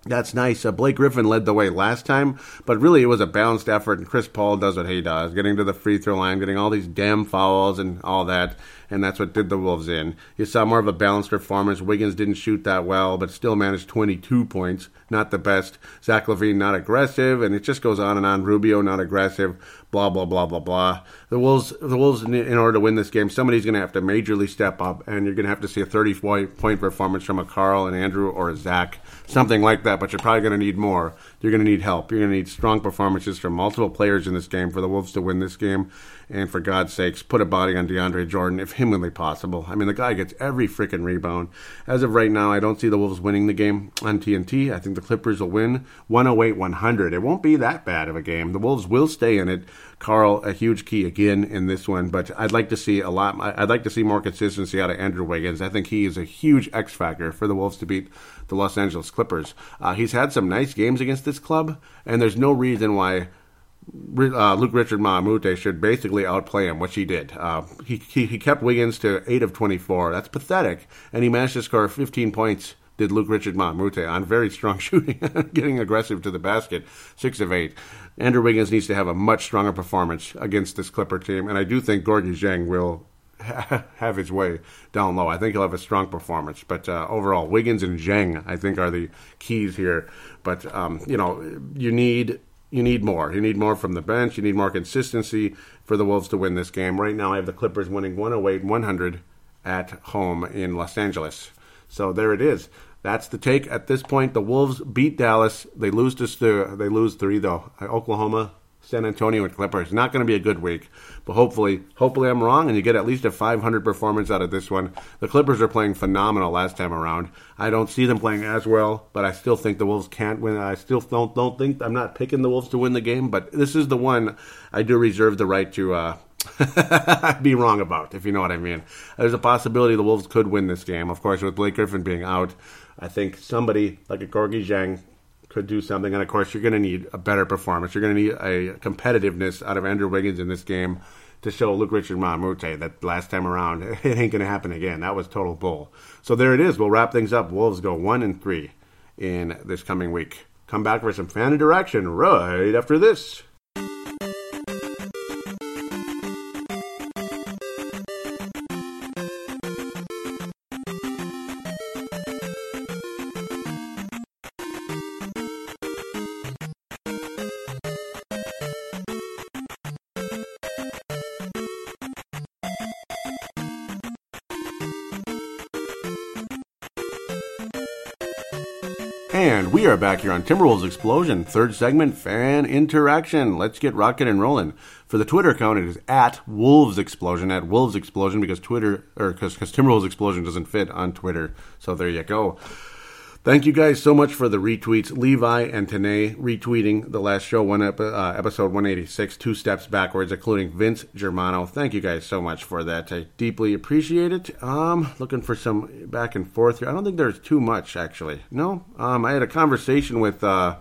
That's nice. Uh, Blake Griffin led the way last time, but really it was a balanced effort, and Chris Paul does what he does, getting to the free throw line, getting all these damn fouls and all that, and that's what did the Wolves in. You saw more of a balanced performance. Wiggins didn't shoot that well, but still managed 22 points. Not the best. Zach LaVine not aggressive, and it just goes on and on. Rubio not aggressive. Blah blah blah blah blah. The Wolves, the Wolves, in order to win this game, somebody's going to have to majorly step up, and you're going to have to see a 30 point performance from a Karl and Andrew or a Zach something like that, but you're probably going to need more. You're going to need help. You're going to need strong performances from multiple players in this game for the Wolves to win this game. And for God's sakes, put a body on DeAndre Jordan if humanly possible. I mean, the guy gets every freaking rebound. As of right now, I don't see the Wolves winning the game on TNT. I think the Clippers will win 108 100. It won't be that bad of a game. The Wolves will stay in it. Karl, a huge key again in this one, but I'd like to see a lot. I'd like to see more consistency out of Andrew Wiggins. I think he is a huge X factor for the Wolves to beat the Los Angeles Clippers. Uh, he's had some nice games against this club, and there's no reason why uh, Luc Richard Moute should basically outplay him, which he did. Uh, he, he, he kept Wiggins to 8 of 24. That's pathetic. And he managed to score 15 points, did Luc Richard Mbah a Moute, on very strong shooting, getting aggressive to the basket, 6 of 8. Andrew Wiggins needs to have a much stronger performance against this Clipper team, and I do think Gorgui Dieng will have his way down low. I think he'll have a strong performance. But uh, overall, Wiggins and Dieng, I think, are the keys here. But um, you know, you need you need more. You need more from the bench. You need more consistency for the Wolves to win this game. Right now, I have the Clippers winning 108 100 at home in Los Angeles. So there it is. That's the take at this point. The Wolves beat Dallas. They lose to they lose three though. Oklahoma San Antonio and Clippers. Not going to be a good week, but hopefully, hopefully I'm wrong, and you get at least a 500 performance out of this one. The Clippers are playing phenomenal last time around. I don't see them playing as well, but I still think the Wolves can't win. I still don't don't think I'm not picking the Wolves to win the game, but this is the one I do reserve the right to uh, be wrong about, if you know what I mean. There's a possibility the Wolves could win this game. Of course, with Blake Griffin being out, I think somebody like a Gorgui Dieng could do something. And of course, you're going to need a better performance. You're going to need a competitiveness out of Andrew Wiggins in this game to show Luc Richard Moute that last time around it ain't going to happen again. That was total bull. So there it is. We'll wrap things up. Wolves go one and three in this coming week. Come back for some fan interaction right after this. And we are back here on Timberwolves Explosion, third segment, fan interaction. Let's get rocking and rolling. For the Twitter account, it is at Wolves Explosion, at Wolves Explosion, because Twitter, or because Timberwolves Explosion doesn't fit on Twitter. So there you go. Thank you guys so much for the retweets. Levi and Tanae retweeting the last show, one ep- uh, episode 186, two steps backwards, including Vince Germano. Thank you guys so much for that. I deeply appreciate it. Um, looking for some back and forth here. I don't think there's too much actually. No, um, I had a conversation with uh,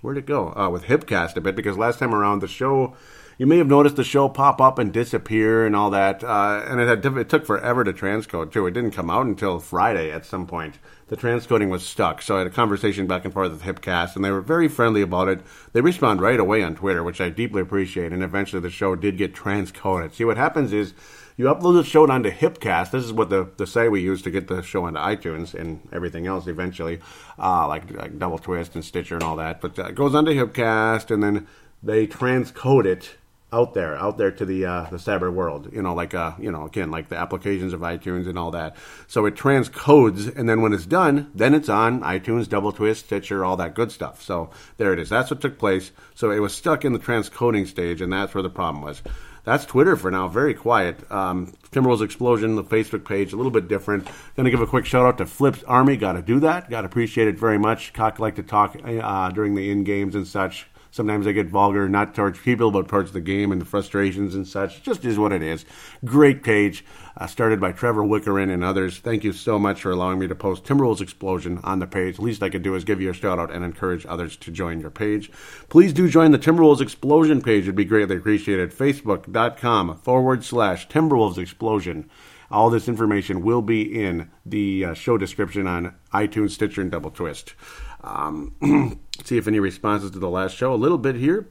where'd it go? Uh, with Hipcast a bit because last time around the show you may have noticed the show pop up and disappear and all that. Uh, and it had it took forever to transcode too. It didn't come out until Friday at some point. The transcoding was stuck, so I had a conversation back and forth with Hipcast, and they were very friendly about it. They respond right away on Twitter, which I deeply appreciate. And eventually, the show did get transcoded. See, what happens is you upload the show onto Hipcast. This is what the, the site we use to get the show onto iTunes and everything else eventually, uh, like, like Double Twist and Stitcher and all that. But uh, it goes onto Hipcast, and then they transcode it out there, out there to the uh, the cyber world. You know, like uh, you know, again, like the applications of iTunes and all that. So it transcodes, and then when it's done, then it's on iTunes, Double Twist, Stitcher, all that good stuff. So there it is. That's what took place. So it was stuck in the transcoding stage, and that's where the problem was. That's Twitter for now. Very quiet. Um, Timberwolves Explosion, the Facebook page, a little bit different. Going to give a quick shout out to Flips Army. Got to do that. Got to appreciate it very much. Cock like to talk uh, during the in games and such Sometimes I get vulgar, not towards people, but towards the game and the frustrations and such. Just is what it is. Great page, uh, started by Trevor Wickerin and others. Thank you so much for allowing me to post Timberwolves Explosion on the page. The least I could do is give you a shout out and encourage others to join your page. Please do join the Timberwolves Explosion page. It'd be greatly appreciated. Facebook.com forward slash Timberwolves Explosion. All this information will be in the uh, show description on iTunes, Stitcher, and Double Twist. Um, see if any responses to the last show. A little bit here.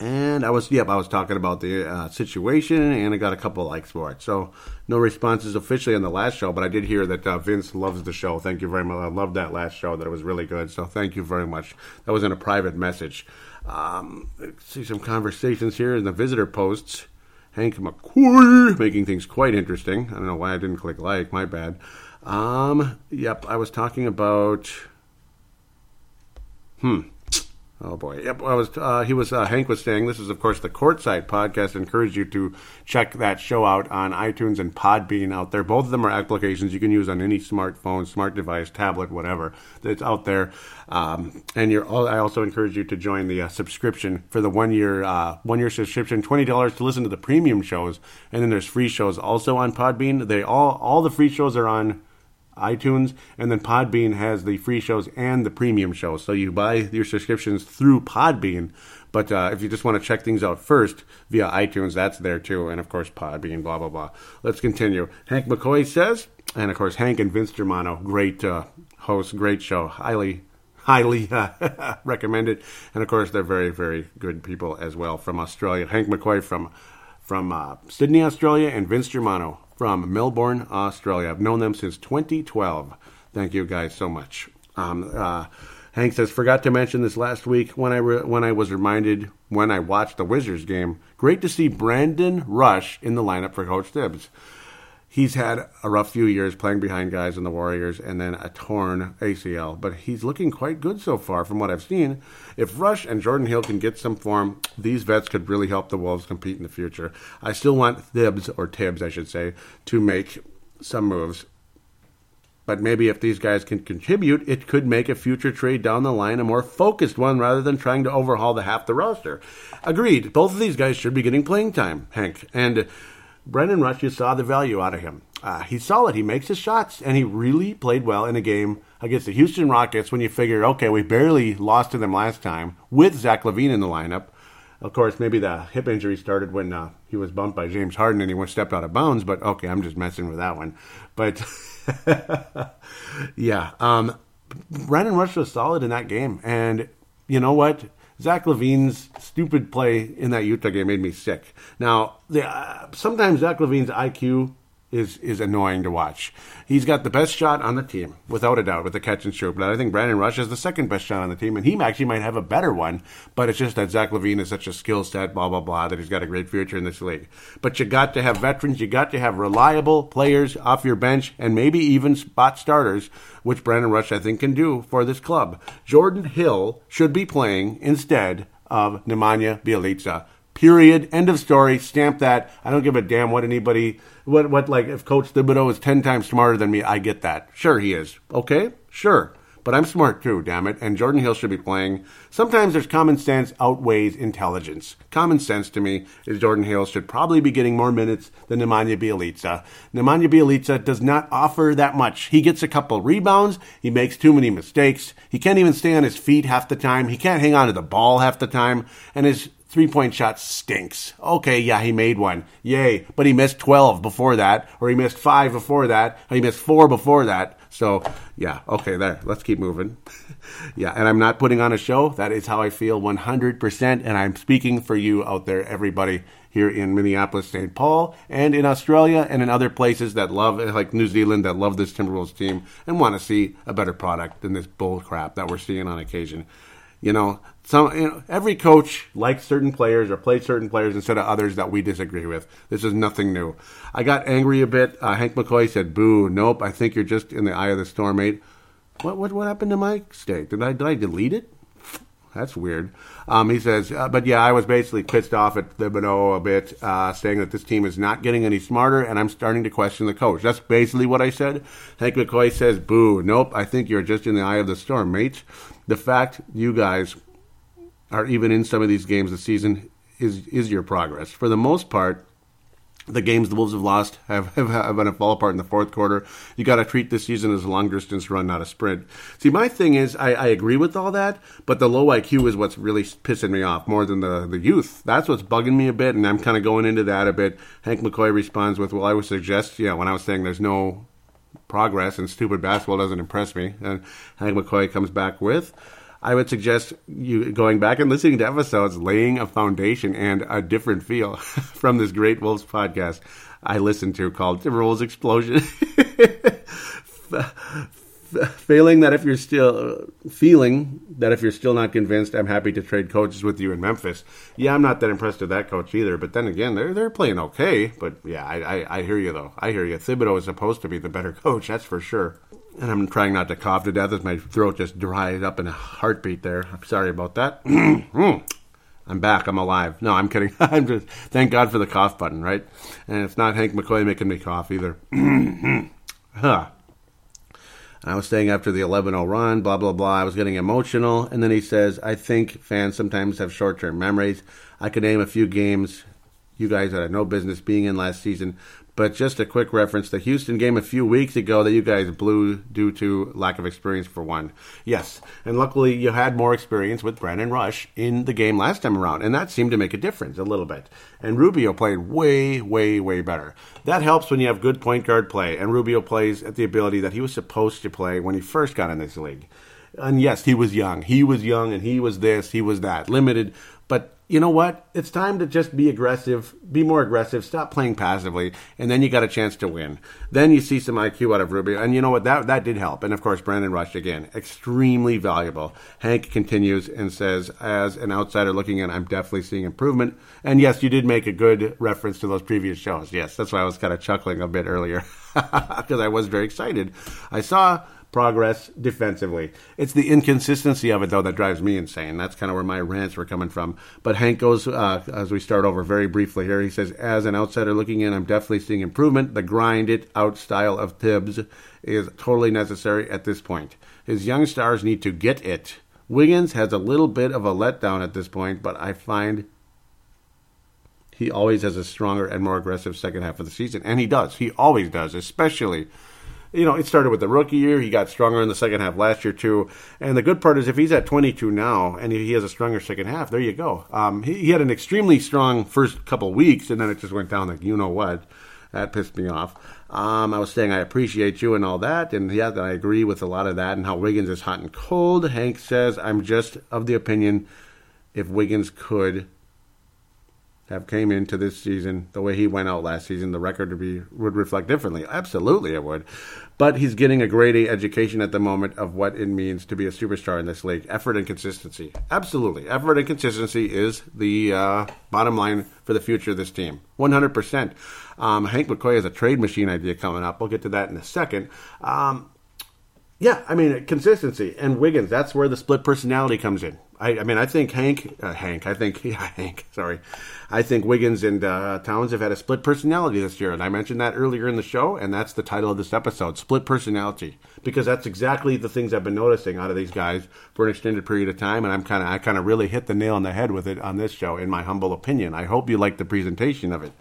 And I was, yep, I was talking about the uh, situation, and I got a couple likes for it. So, no responses officially on the last show, but I did hear that uh, Vince loves the show. Thank you very much. I loved that last show; that it was really good. So, thank you very much. That was in a private message. Um, see some conversations here in the visitor posts. Hank McCoy making things quite interesting. I don't know why I didn't click like. My bad. Um, yep, I was talking about Hmm. Oh boy. Yep. I was. Uh, he was. Uh, Hank was saying this is, of course, the Courtside podcast. I encourage you to check that show out on iTunes and Podbean out there. Both of them are applications you can use on any smartphone, smart device, tablet, whatever that's out there. Um, and you're. I also encourage you to join the uh, subscription for the one year uh, one year subscription, twenty dollars to listen to the premium shows, and then there's free shows also on Podbean. They all all the free shows are on iTunes, and then Podbean has the free shows and the premium shows. So you buy your subscriptions through Podbean, but uh, if you just want to check things out first via iTunes, that's there too, and of course Podbean, blah blah blah. Let's continue. Hank McCoy says, and of course Hank and Vince Germano, great uh, hosts, great show, highly highly uh, recommended, and of course they're very very good people as well from Australia. Hank McCoy from from uh, Sydney, Australia, and Vince Germano from Melbourne, Australia. I've known them since 2012. Thank you guys so much. Um, uh, Hank says, forgot to mention this last week when I re- when I was reminded when I watched the Wizards game. Great to see Brandon Rush in the lineup for Coach Thibs he's had a rough few years playing behind guys in the Warriors and then a torn ACL, but he's looking quite good so far from what I've seen. If Rush and Jordan Hill can get some form, these vets could really help the Wolves compete in the future. I still want Thibs, or Tibbs, I should say, to make some moves. but maybe if these guys can contribute, it could make a future trade down the line a more focused one rather than trying to overhaul the half the roster. Agreed. Both of these guys should be getting playing time, Hank. And Brandon Rush, you saw the value out of him. Uh, he's solid. He makes his shots, and he really played well in a game against the Houston Rockets when you figure, okay, we barely lost to them last time with Zach LaVine in the lineup. Of course, maybe the hip injury started when uh, he was bumped by James Harden and he went stepped out of bounds. But okay, I'm just messing with that one. But yeah, um, Brandon Rush was solid in that game, and you know what? Zach LaVine's stupid play in that Utah game made me sick. Now, the, uh, sometimes Zach LaVine's IQ is is annoying to watch. He's got the best shot on the team, without a doubt, with the catch and shoot. But I think Brandon Rush is the second best shot on the team, and he actually might have a better one. But it's just that Zach LaVine is such a skill set, blah blah blah, that he's got a great future in this league. But you got to have veterans, you got to have reliable players off your bench, and maybe even spot starters, which Brandon Rush I think can do for this club. Jordan Hill should be playing instead of Nemanja Bjelica. Period. End of story. Stamp that. I don't give a damn what anybody what what like if Coach Thibodeau is ten times smarter than me, I get that. Sure he is. Okay? Sure. But I'm smart too, damn it. And Jordan Hill should be playing. Sometimes there's common sense outweighs intelligence. Common sense to me is Jordan Hill should probably be getting more minutes than Nemanja Bjelica. Nemanja Bjelica does not offer that much. He gets a couple rebounds. He makes too many mistakes. He can't even stay on his feet half the time. He can't hang on to the ball half the time. And his three point shot stinks. Okay, yeah, he made one. Yay. But he missed 12 before that, or he missed five before that, or he missed four before that. So, yeah, okay, there. Let's keep moving. yeah, and I'm not putting on a show. That is how I feel 100%. And I'm speaking for you out there, everybody here in Minneapolis, St. Paul, and in Australia, and in other places that love, like New Zealand, that love this Timberwolves team and want to see a better product than this bull crap that we're seeing on occasion. You know, some you know, every coach likes certain players or plays certain players instead of others that we disagree with. This is nothing new. I got angry a bit. Uh, Hank McCoy said, "Boo! Nope. I think you're just in the eye of the storm, mate." What what what happened to my state? Did I did I delete it? That's weird. Um, he says, uh, but yeah, I was basically pissed off at Thibodeau a bit, uh, saying that this team is not getting any smarter, and I'm starting to question the coach. That's basically what I said. Hank McCoy says, boo, nope, I think you're just in the eye of the storm, mate. The fact you guys are even in some of these games this season is, is your progress. For the most part, the games the Wolves have lost have, have, have been a fall apart in the fourth quarter. You got to treat this season as a long distance run, not a sprint. See, my thing is, I, I, agree with all that, but the low IQ is what's really pissing me off more than the, the youth. That's what's bugging me a bit, and I'm kind of going into that a bit. Hank McCoy responds with, Well, I would suggest, yeah, when I was saying there's no progress and stupid basketball doesn't impress me, and Hank McCoy comes back with, I would suggest you going back and listening to episodes, laying a foundation and a different feel from this great Wolves podcast I listened to called Timberwolves Explosion. Failing that if you're still feeling that if you're still not convinced, I'm happy to trade coaches with you in Memphis. Yeah, I'm not that impressed with that coach either. But then again, they're they're playing okay. But yeah, I, I, I hear you though. I hear you. Thibodeau is supposed to be the better coach, that's for sure and I'm trying not to cough to death as my throat just dried up in a heartbeat there. I'm sorry about that. Mm. I'm back. I'm alive. No, I'm kidding. I'm just thank God for the cough button, right? And it's not Hank McCoy making me cough either. huh. I was staying after the 11 0 run, blah, blah, blah. I was getting emotional. And then he says, I think fans sometimes have short term memories. I could name a few games you guys that had no business being in last season, but just a quick reference the Houston game a few weeks ago that you guys blew due to lack of experience for one. Yes, and luckily you had more experience with Brandon Rush in the game last time around, and that seemed to make a difference a little bit. And Rubio played way, way, way better. That helps when you have good point guard play, and Rubio plays at the ability that he was supposed to play when he first got in this league. And yes, he was young. He was young, and he was this, he was that, limited. But you know what? It's time to just be aggressive, be more aggressive, stop playing passively, and then you got a chance to win. Then you see some IQ out of Rubio, and you know what? That that did help. And of course, Brandon Rush again, extremely valuable. Hank continues and says, as an outsider looking in, I'm definitely seeing improvement. And yes, you did make a good reference to those previous shows. Yes, that's why I was kind of chuckling a bit earlier because I was very excited. I saw progress defensively. It's the inconsistency of it, though, that drives me insane. That's kind of where my rants were coming from. But Hank goes, uh, as we start over very briefly here, he says, As an outsider looking in, I'm definitely seeing improvement. The grind it out style of Tibbs is totally necessary at this point. His young stars need to get it. Wiggins has a little bit of a letdown at this point, but I find he always has a stronger and more aggressive second half of the season. And he does. He always does, especially you know, it started with the rookie year. He got stronger in the second half last year too. And the good part is, if he's at 22 now and he has a stronger second half, there you go. Um, he, he, had an extremely strong first couple weeks, and then it just went down like you know what. That pissed me off. Um, I was saying I appreciate you and all that, and yeah, I agree with a lot of that and how Wiggins is hot and cold. Hank says I'm just of the opinion if Wiggins could have came into this season the way he went out last season, the record would be would reflect differently. Absolutely, it would. But he's getting a great education at the moment of what it means to be a superstar in this league. Effort and consistency. Absolutely, effort and consistency is the uh, bottom line for the future of this team. One hundred percent. Um, Hank McCoy has a trade machine idea coming up. We'll get to that in a second. Um, yeah, I mean consistency and Wiggins. That's where the split personality comes in. I, I mean, I think Hank, uh, Hank, I think yeah, Hank. Sorry, I think Wiggins and uh, Towns have had a split personality this year, and I mentioned that earlier in the show, and that's the title of this episode: split personality, because that's exactly the things I've been noticing out of these guys for an extended period of time, and I'm kind of, I kind of really hit the nail on the head with it on this show, in my humble opinion. I hope you like the presentation of it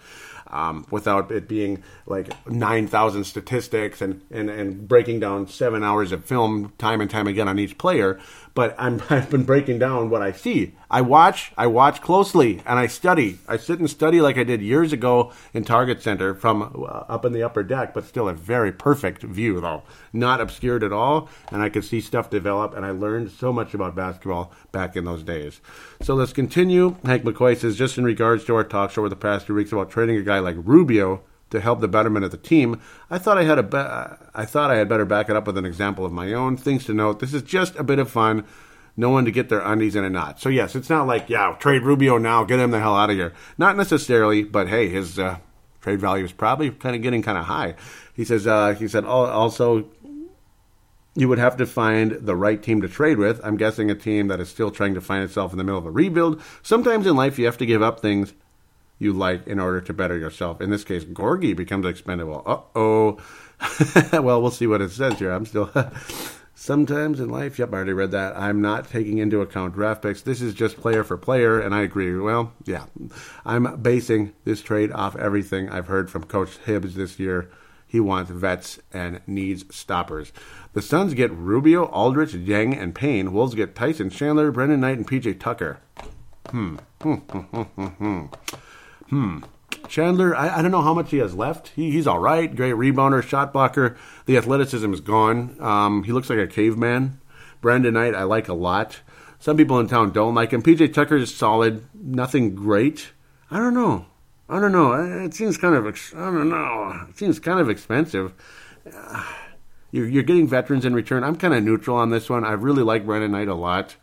um, without it being like 9,000 statistics and, and, and breaking down seven hours of film time and time again on each player. But I'm, I've been breaking down what I see. I watch, I watch closely, and I study. I sit and study like I did years ago in Target Center from uh, up in the upper deck, but still a very perfect view, though. Not obscured at all, and I could see stuff develop, and I learned so much about basketball back in those days. So let's continue. Hank McCoy says, just in regards to our talks over the past few weeks about trading a guy like Rubio to help the betterment of the team. I thought I had a be- I thought I had better back it up with an example of my own. Things to note: this is just a bit of fun. No one to get their undies in a knot. So yes, it's not like yeah, trade Rubio now, get him the hell out of here. Not necessarily, but hey, his uh, trade value is probably kind of getting kind of high. He says uh, he said also you would have to find the right team to trade with. I'm guessing a team that is still trying to find itself in the middle of a rebuild. Sometimes in life you have to give up things you like in order to better yourself. In this case, Gorgui becomes expendable. Uh oh. well, we'll see what it says here. I'm still. Sometimes in life, yep, I already read that. I'm not taking into account draft picks. This is just player for player, and I agree. Well, yeah, I'm basing this trade off everything I've heard from Coach Hibbs this year. He wants vets and needs stoppers. The Suns get Rubio, Aldrich, Dieng, and Payne. Wolves get Tyson Chandler, Brandon Knight, and PJ Tucker. Hmm. Hmm. Hmm. Hmm. Hmm. Hmm. Chandler, I, I, don't know how much he has left. He, he's all right. Great rebounder, shot blocker. The athleticism is gone. Um, he looks like a caveman. Brandon Knight, I like a lot. Some people in town don't like him. PJ Tucker is solid. Nothing great. I don't know. I don't know. It seems kind of. I don't know. It seems kind of expensive. You're, you're getting veterans in return. I'm kind of neutral on this one. I really like Brandon Knight a lot.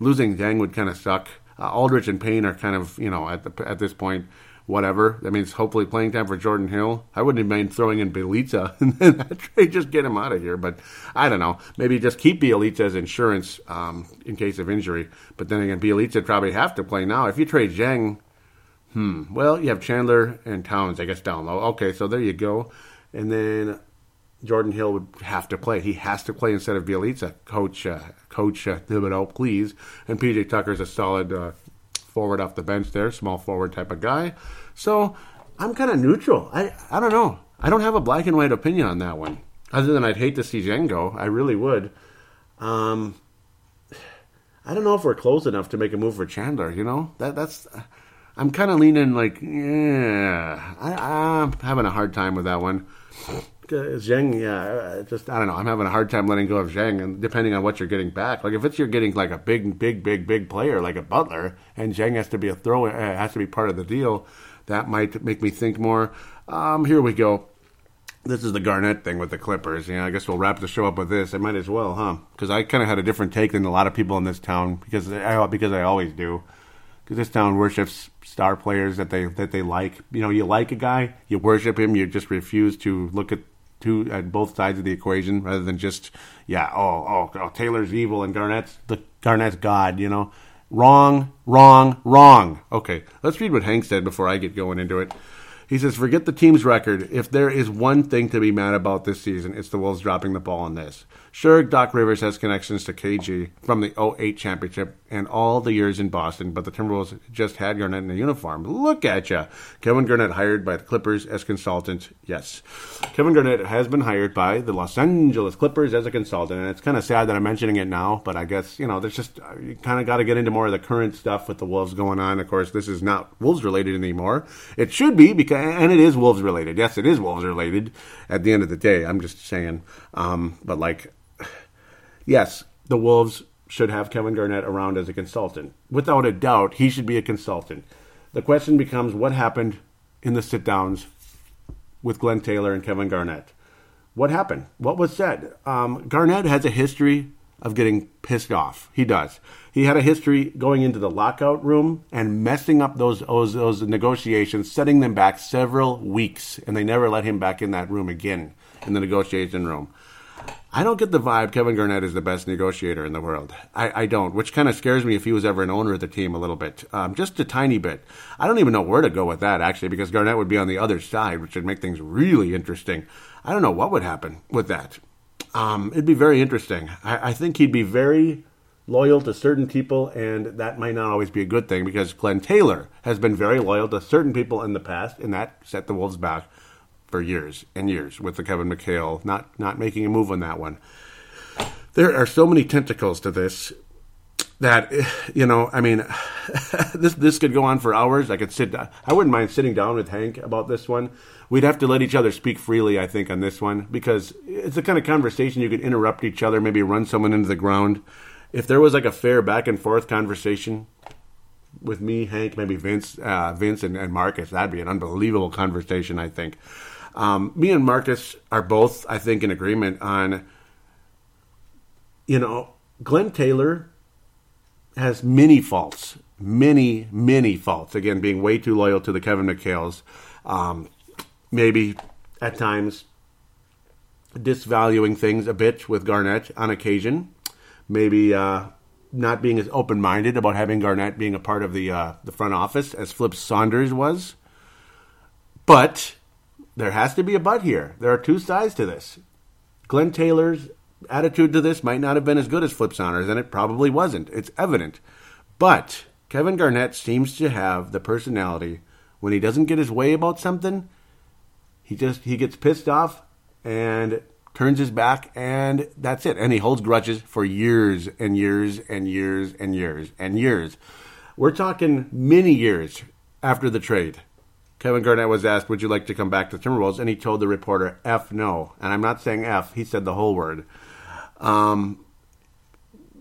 Losing Dieng would kind of suck. Uh, Aldrich and Payne are kind of you know at the at this point whatever. That means hopefully playing time for Jordan Hill. I wouldn't mind throwing in Bjelica and then trade, just get him out of here. But I don't know. Maybe just keep Bjelica as insurance um, in case of injury. But then again, Bjelica probably have to play now. If you trade Dieng, hmm, well, you have Chandler and Towns, I guess, down low. Okay, so there you go. And then Jordan Hill would have to play. He has to play instead of Bjelica. Coach, uh, Coach uh, Thibodeau, please. And PJ Tucker's a solid uh, forward off the bench there, small forward type of guy. So I'm kind of neutral. I, I don't know. I don't have a black and white opinion on that one. Other than I'd hate to see Dieng go. I really would. Um, I don't know if we're close enough to make a move for Chandler. You know that that's. I'm kind of leaning like yeah. I, I'm having a hard time with that one. Dieng, yeah, just I don't know. I'm having a hard time letting go of Dieng, and depending on what you're getting back, like if it's you're getting like a big, big, big, big player like a Butler, and Dieng has to be a throw, uh, has to be part of the deal, that might make me think more. Um, here we go. This is the Garnett thing with the Clippers. You know, I guess we'll wrap the show up with this. I might as well, huh? Because I kind of had a different take than a lot of people in this town because I because I always do. Because this town worships star players that they that they like. You know, you like a guy, you worship him, you just refuse to look at two at both sides of the equation rather than just yeah oh oh, oh Taylor's evil and Garnett's the Garnett's God you know? Wrong wrong wrong. Okay let's read what Hank said before I get going into it. He says forget the team's record. If there is one thing to be mad about this season it's the Wolves dropping the ball on this Sure, Doc Rivers has connections to KG from the 08 championship and all the years in Boston, but the Timberwolves just had Garnett in a uniform. Look at ya. Kevin Garnett hired by the Clippers as consultant. Yes. Kevin Garnett has been hired by the Los Angeles Clippers as a consultant, and it's kind of sad that I'm mentioning it now, but I guess, you know, there's just, you kind of got to get into more of the current stuff with the Wolves going on. Of course, this is not Wolves related anymore. It should be, because, and it is Wolves related. Yes, it is Wolves related at the end of the day. I'm just saying. Um, but like, yes, the Wolves should have Kevin Garnett around as a consultant. Without a doubt, he should be a consultant. The question becomes what happened in the sit downs with Glen Taylor and Kevin Garnett? What happened? What was said? Um, Garnett has a history of getting pissed off. He does. He had a history going into the lockout room and messing up those, those, those negotiations, setting them back several weeks, and they never let him back in that room again in the negotiation room. I don't get the vibe Kevin Garnett is the best negotiator in the world. I, I don't, which kind of scares me if he was ever an owner of the team a little bit, um, just a tiny bit. I don't even know where to go with that actually, because Garnett would be on the other side, which would make things really interesting. I don't know what would happen with that. Um, it'd be very interesting. I, I think he'd be very loyal to certain people, and that might not always be a good thing because Glen Taylor has been very loyal to certain people in the past, and that set the Wolves back for years and years with the Kevin McHale not not making a move on that one. There are so many tentacles to this that you know. I mean, this this could go on for hours. I could sit. Down. I wouldn't mind sitting down with Hank about this one. We'd have to let each other speak freely, I think, on this one because it's the kind of conversation you could interrupt each other, maybe run someone into the ground. If there was like a fair back and forth conversation, with me, Hank, maybe Vince, uh, Vince and, and, Marcus. That'd be an unbelievable conversation, I think. Um, me and Marcus are both, I think, in agreement on, you know, Glen Taylor has many faults, many, many faults. Again, being way too loyal to the Kevin McHales, um, maybe at times disvaluing things a bit with Garnett on occasion, maybe uh, not being as open minded about having Garnett being a part of the uh, the front office as Flip Saunders was. But there has to be a but here. There are two sides to this. Glen Taylor's attitude to this might not have been as good as Flip Saunders, and it probably wasn't. It's evident. But Kevin Garnett seems to have the personality when he doesn't get his way about something, he just he gets pissed off and turns his back and that's it. And he holds grudges for years and years and years and years and years. We're talking many years after the trade. Kevin Garnett was asked, Would you like to come back to Timberwolves? And he told the reporter, F no. And I'm not saying F, he said the whole word. Um,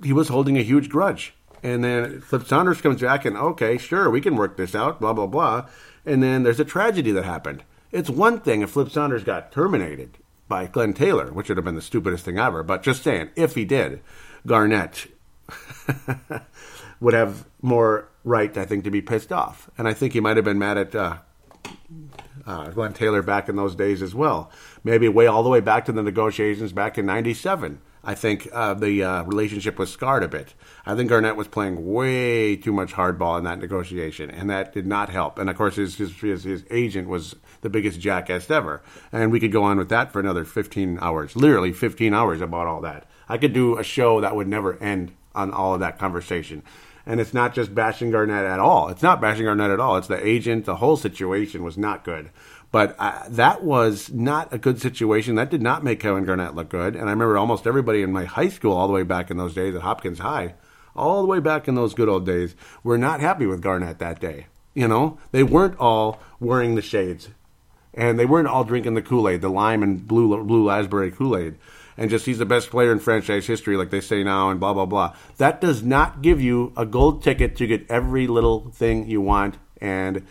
he was holding a huge grudge. And then Flip Saunders comes back and, okay, sure, we can work this out, blah, blah, blah. And then there's a tragedy that happened. It's one thing if Flip Saunders got terminated by Glen Taylor, which would have been the stupidest thing ever. But just saying, if he did, Garnett would have more right, I think, to be pissed off. And I think he might have been mad at uh, uh, Glen Taylor back in those days as well. Maybe way all the way back to the negotiations back in '97. I think uh, the uh, relationship was scarred a bit. I think Garnett was playing way too much hardball in that negotiation, and that did not help. And of course, his, his, his agent was the biggest jackass ever. And we could go on with that for another 15 hours, literally 15 hours about all that. I could do a show that would never end on all of that conversation. And it's not just bashing Garnett at all. It's not bashing Garnett at all. It's the agent. The whole situation was not good. But uh, that was not a good situation. That did not make Kevin Garnett look good. And I remember almost everybody in my high school, all the way back in those days at Hopkins High, all the way back in those good old days, were not happy with Garnett that day. You know, they weren't all wearing the shades, and they weren't all drinking the Kool Aid, the lime and blue blue raspberry Kool Aid and just he's the best player in franchise history, like they say now, and blah blah blah. That does not give you a gold ticket to get every little thing you want, and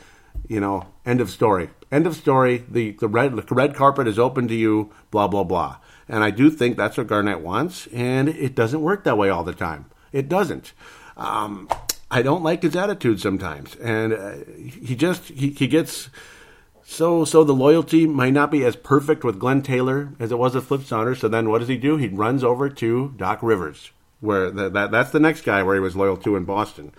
you know, end of story. End of story. The the red the red carpet is open to you. Blah blah blah. And I do think that's what Garnett wants, and it doesn't work that way all the time. It doesn't. Um, I don't like his attitude sometimes, and uh, he just he, he gets So, so the loyalty might not be as perfect with Glen Taylor as it was with Flip Saunders. So then, what does he do? He runs over to Doc Rivers, where the, that that's the next guy where he was loyal to in Boston,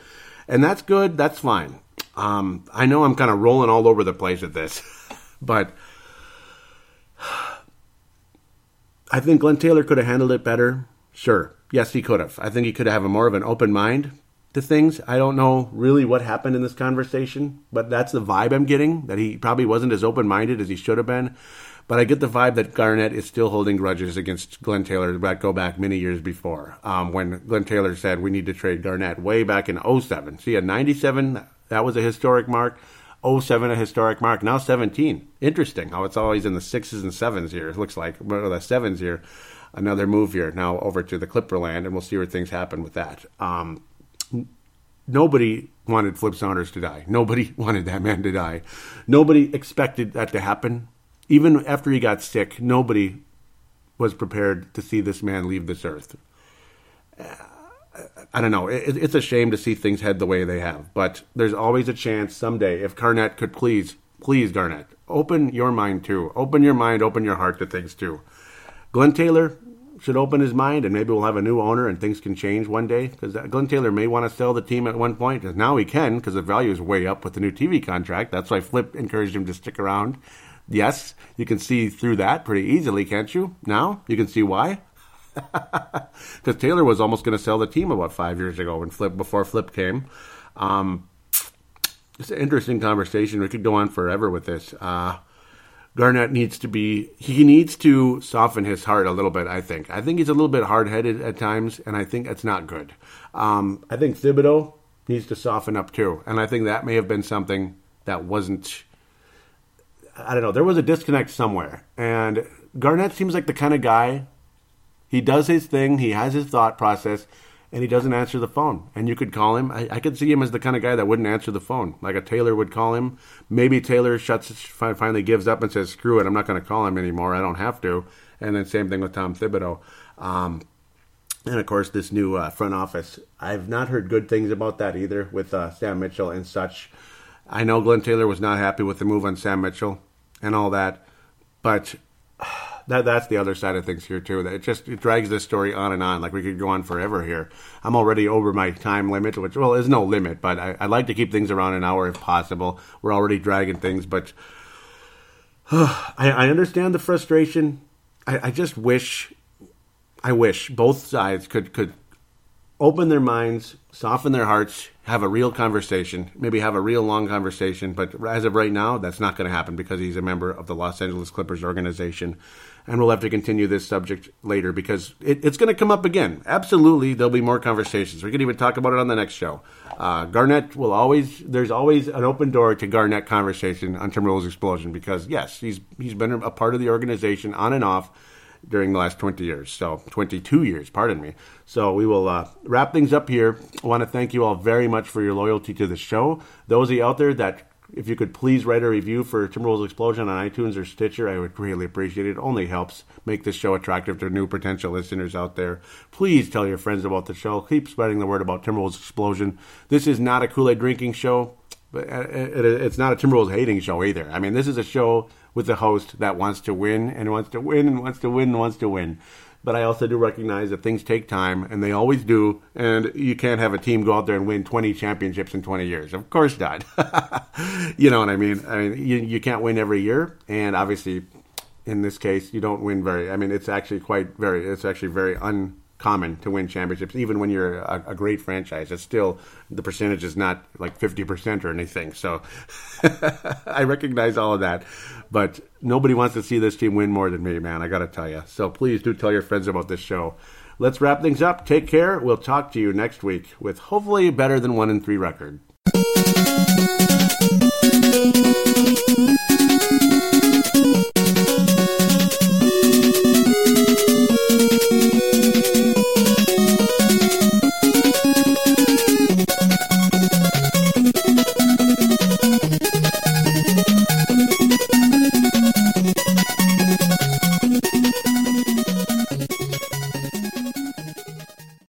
and that's good. That's fine. Um, I know I'm kind of rolling all over the place with this, but I think Glen Taylor could have handled it better. Sure, yes, he could have. I think he could have a more of an open mind to things. I don't know really what happened in this conversation, but that's the vibe I'm getting that he probably wasn't as open minded as he should have been. But I get the vibe that Garnett is still holding grudges against Glen Taylor that go back many years before um, when Glen Taylor said we need to trade Garnett way back in 07. See, at 97, that was a historic mark. 07, a historic mark. Now 17. Interesting how it's always in the sixes and sevens here. It looks like, but the sevens here. Another move here now over to the Clipper land, and we'll see where things happen with that. Um, nobody wanted Flip Saunders to die. Nobody wanted that man to die. Nobody expected that to happen. Even after he got sick, nobody was prepared to see this man leave this earth. Uh, I don't know. it's a shame to see things head the way they have, but there's always a chance someday. If Garnett could please, please, Garnett, open your mind too. Open your mind, open your heart to things too. Glen Taylor, should open his mind, and maybe we'll have a new owner and things can change one day. Because Glen Taylor may want to sell the team at one point. Because now he can, because the value is way up with the new TV contract. That's why Flip encouraged him to stick around. Yes, you can see through that pretty easily, can't you? Now you can see why. Because Taylor was almost going to sell the team about five years ago when Flip before Flip came. Um, it's an interesting conversation. We could go on forever with this. Uh, Garnett needs to be he needs to soften his heart a little bit. I think I think he's a little bit hard headed at times, and I think that's not good. Um, I think Thibodeau needs to soften up too, and I think that may have been something that wasn't. I don't know. There was a disconnect somewhere, and Garnett seems like the kind of guy. He does his thing. He has his thought process and he doesn't answer the phone. And you could call him. I, I, could see him as the kind of guy that wouldn't answer the phone, like a Taylor would call him. Maybe Taylor shuts, finally gives up and says, "Screw it, I'm not going to call him anymore. I don't have to." And then same thing with Tom Thibodeau. Um, and of course, this new uh, front office. I've not heard good things about that either with uh, Sam Mitchell and such. I know Glen Taylor was not happy with the move on Sam Mitchell and all that, but that that's the other side of things here too. That it just it drags this story on and on. Like we could go on forever here. I'm already over my time limit, which well is no limit, but I, I like to keep things around an hour if possible. We're already dragging things, but uh, I, I, understand the frustration. I, I just wish, I wish both sides could could open their minds, soften their hearts, have a real conversation, maybe have a real long conversation. But as of right now, that's not going to happen because he's a member of the Los Angeles Clippers organization and we'll have to continue this subject later because it, it's going to come up again. Absolutely, there'll be more conversations. We could even talk about it on the next show. Uh, Garnett will always there's always an open door to Garnett conversation on Timberwolves Explosion because yes, he's he's been a part of the organization on and off during the last 20 years. So 22 years, pardon me. So we will uh, wrap things up here. I want to thank you all very much for your loyalty to the show. Those of you out there that if you could please write a review for Timberwolves Explosion on iTunes or Stitcher, I would greatly appreciate it. It only helps make this show attractive to new potential listeners out there. Please tell your friends about the show. Keep spreading the word about Timberwolves Explosion. This is not a Kool Aid drinking show, but uh, it's not a Timberwolves hating show either. I mean, this is a show with a host that wants to win and wants to win and wants to win and wants to win but I also do recognize that things take time, and they always do. And you can't have a team go out there and win 20 championships in 20 years. Of course not. you know what I mean? I mean, you, you can't win every year, and obviously, in this case, you don't win very. I mean, it's actually quite very. It's actually very un common to win championships, even when you're a, a great franchise. It's still the percentage is not like fifty percent or anything. So I recognize all of that, but nobody wants to see this team win more than me, man. I got to tell you. So please do tell your friends about this show. Let's wrap things up. Take care. We'll talk to you next week with hopefully better than one in three record.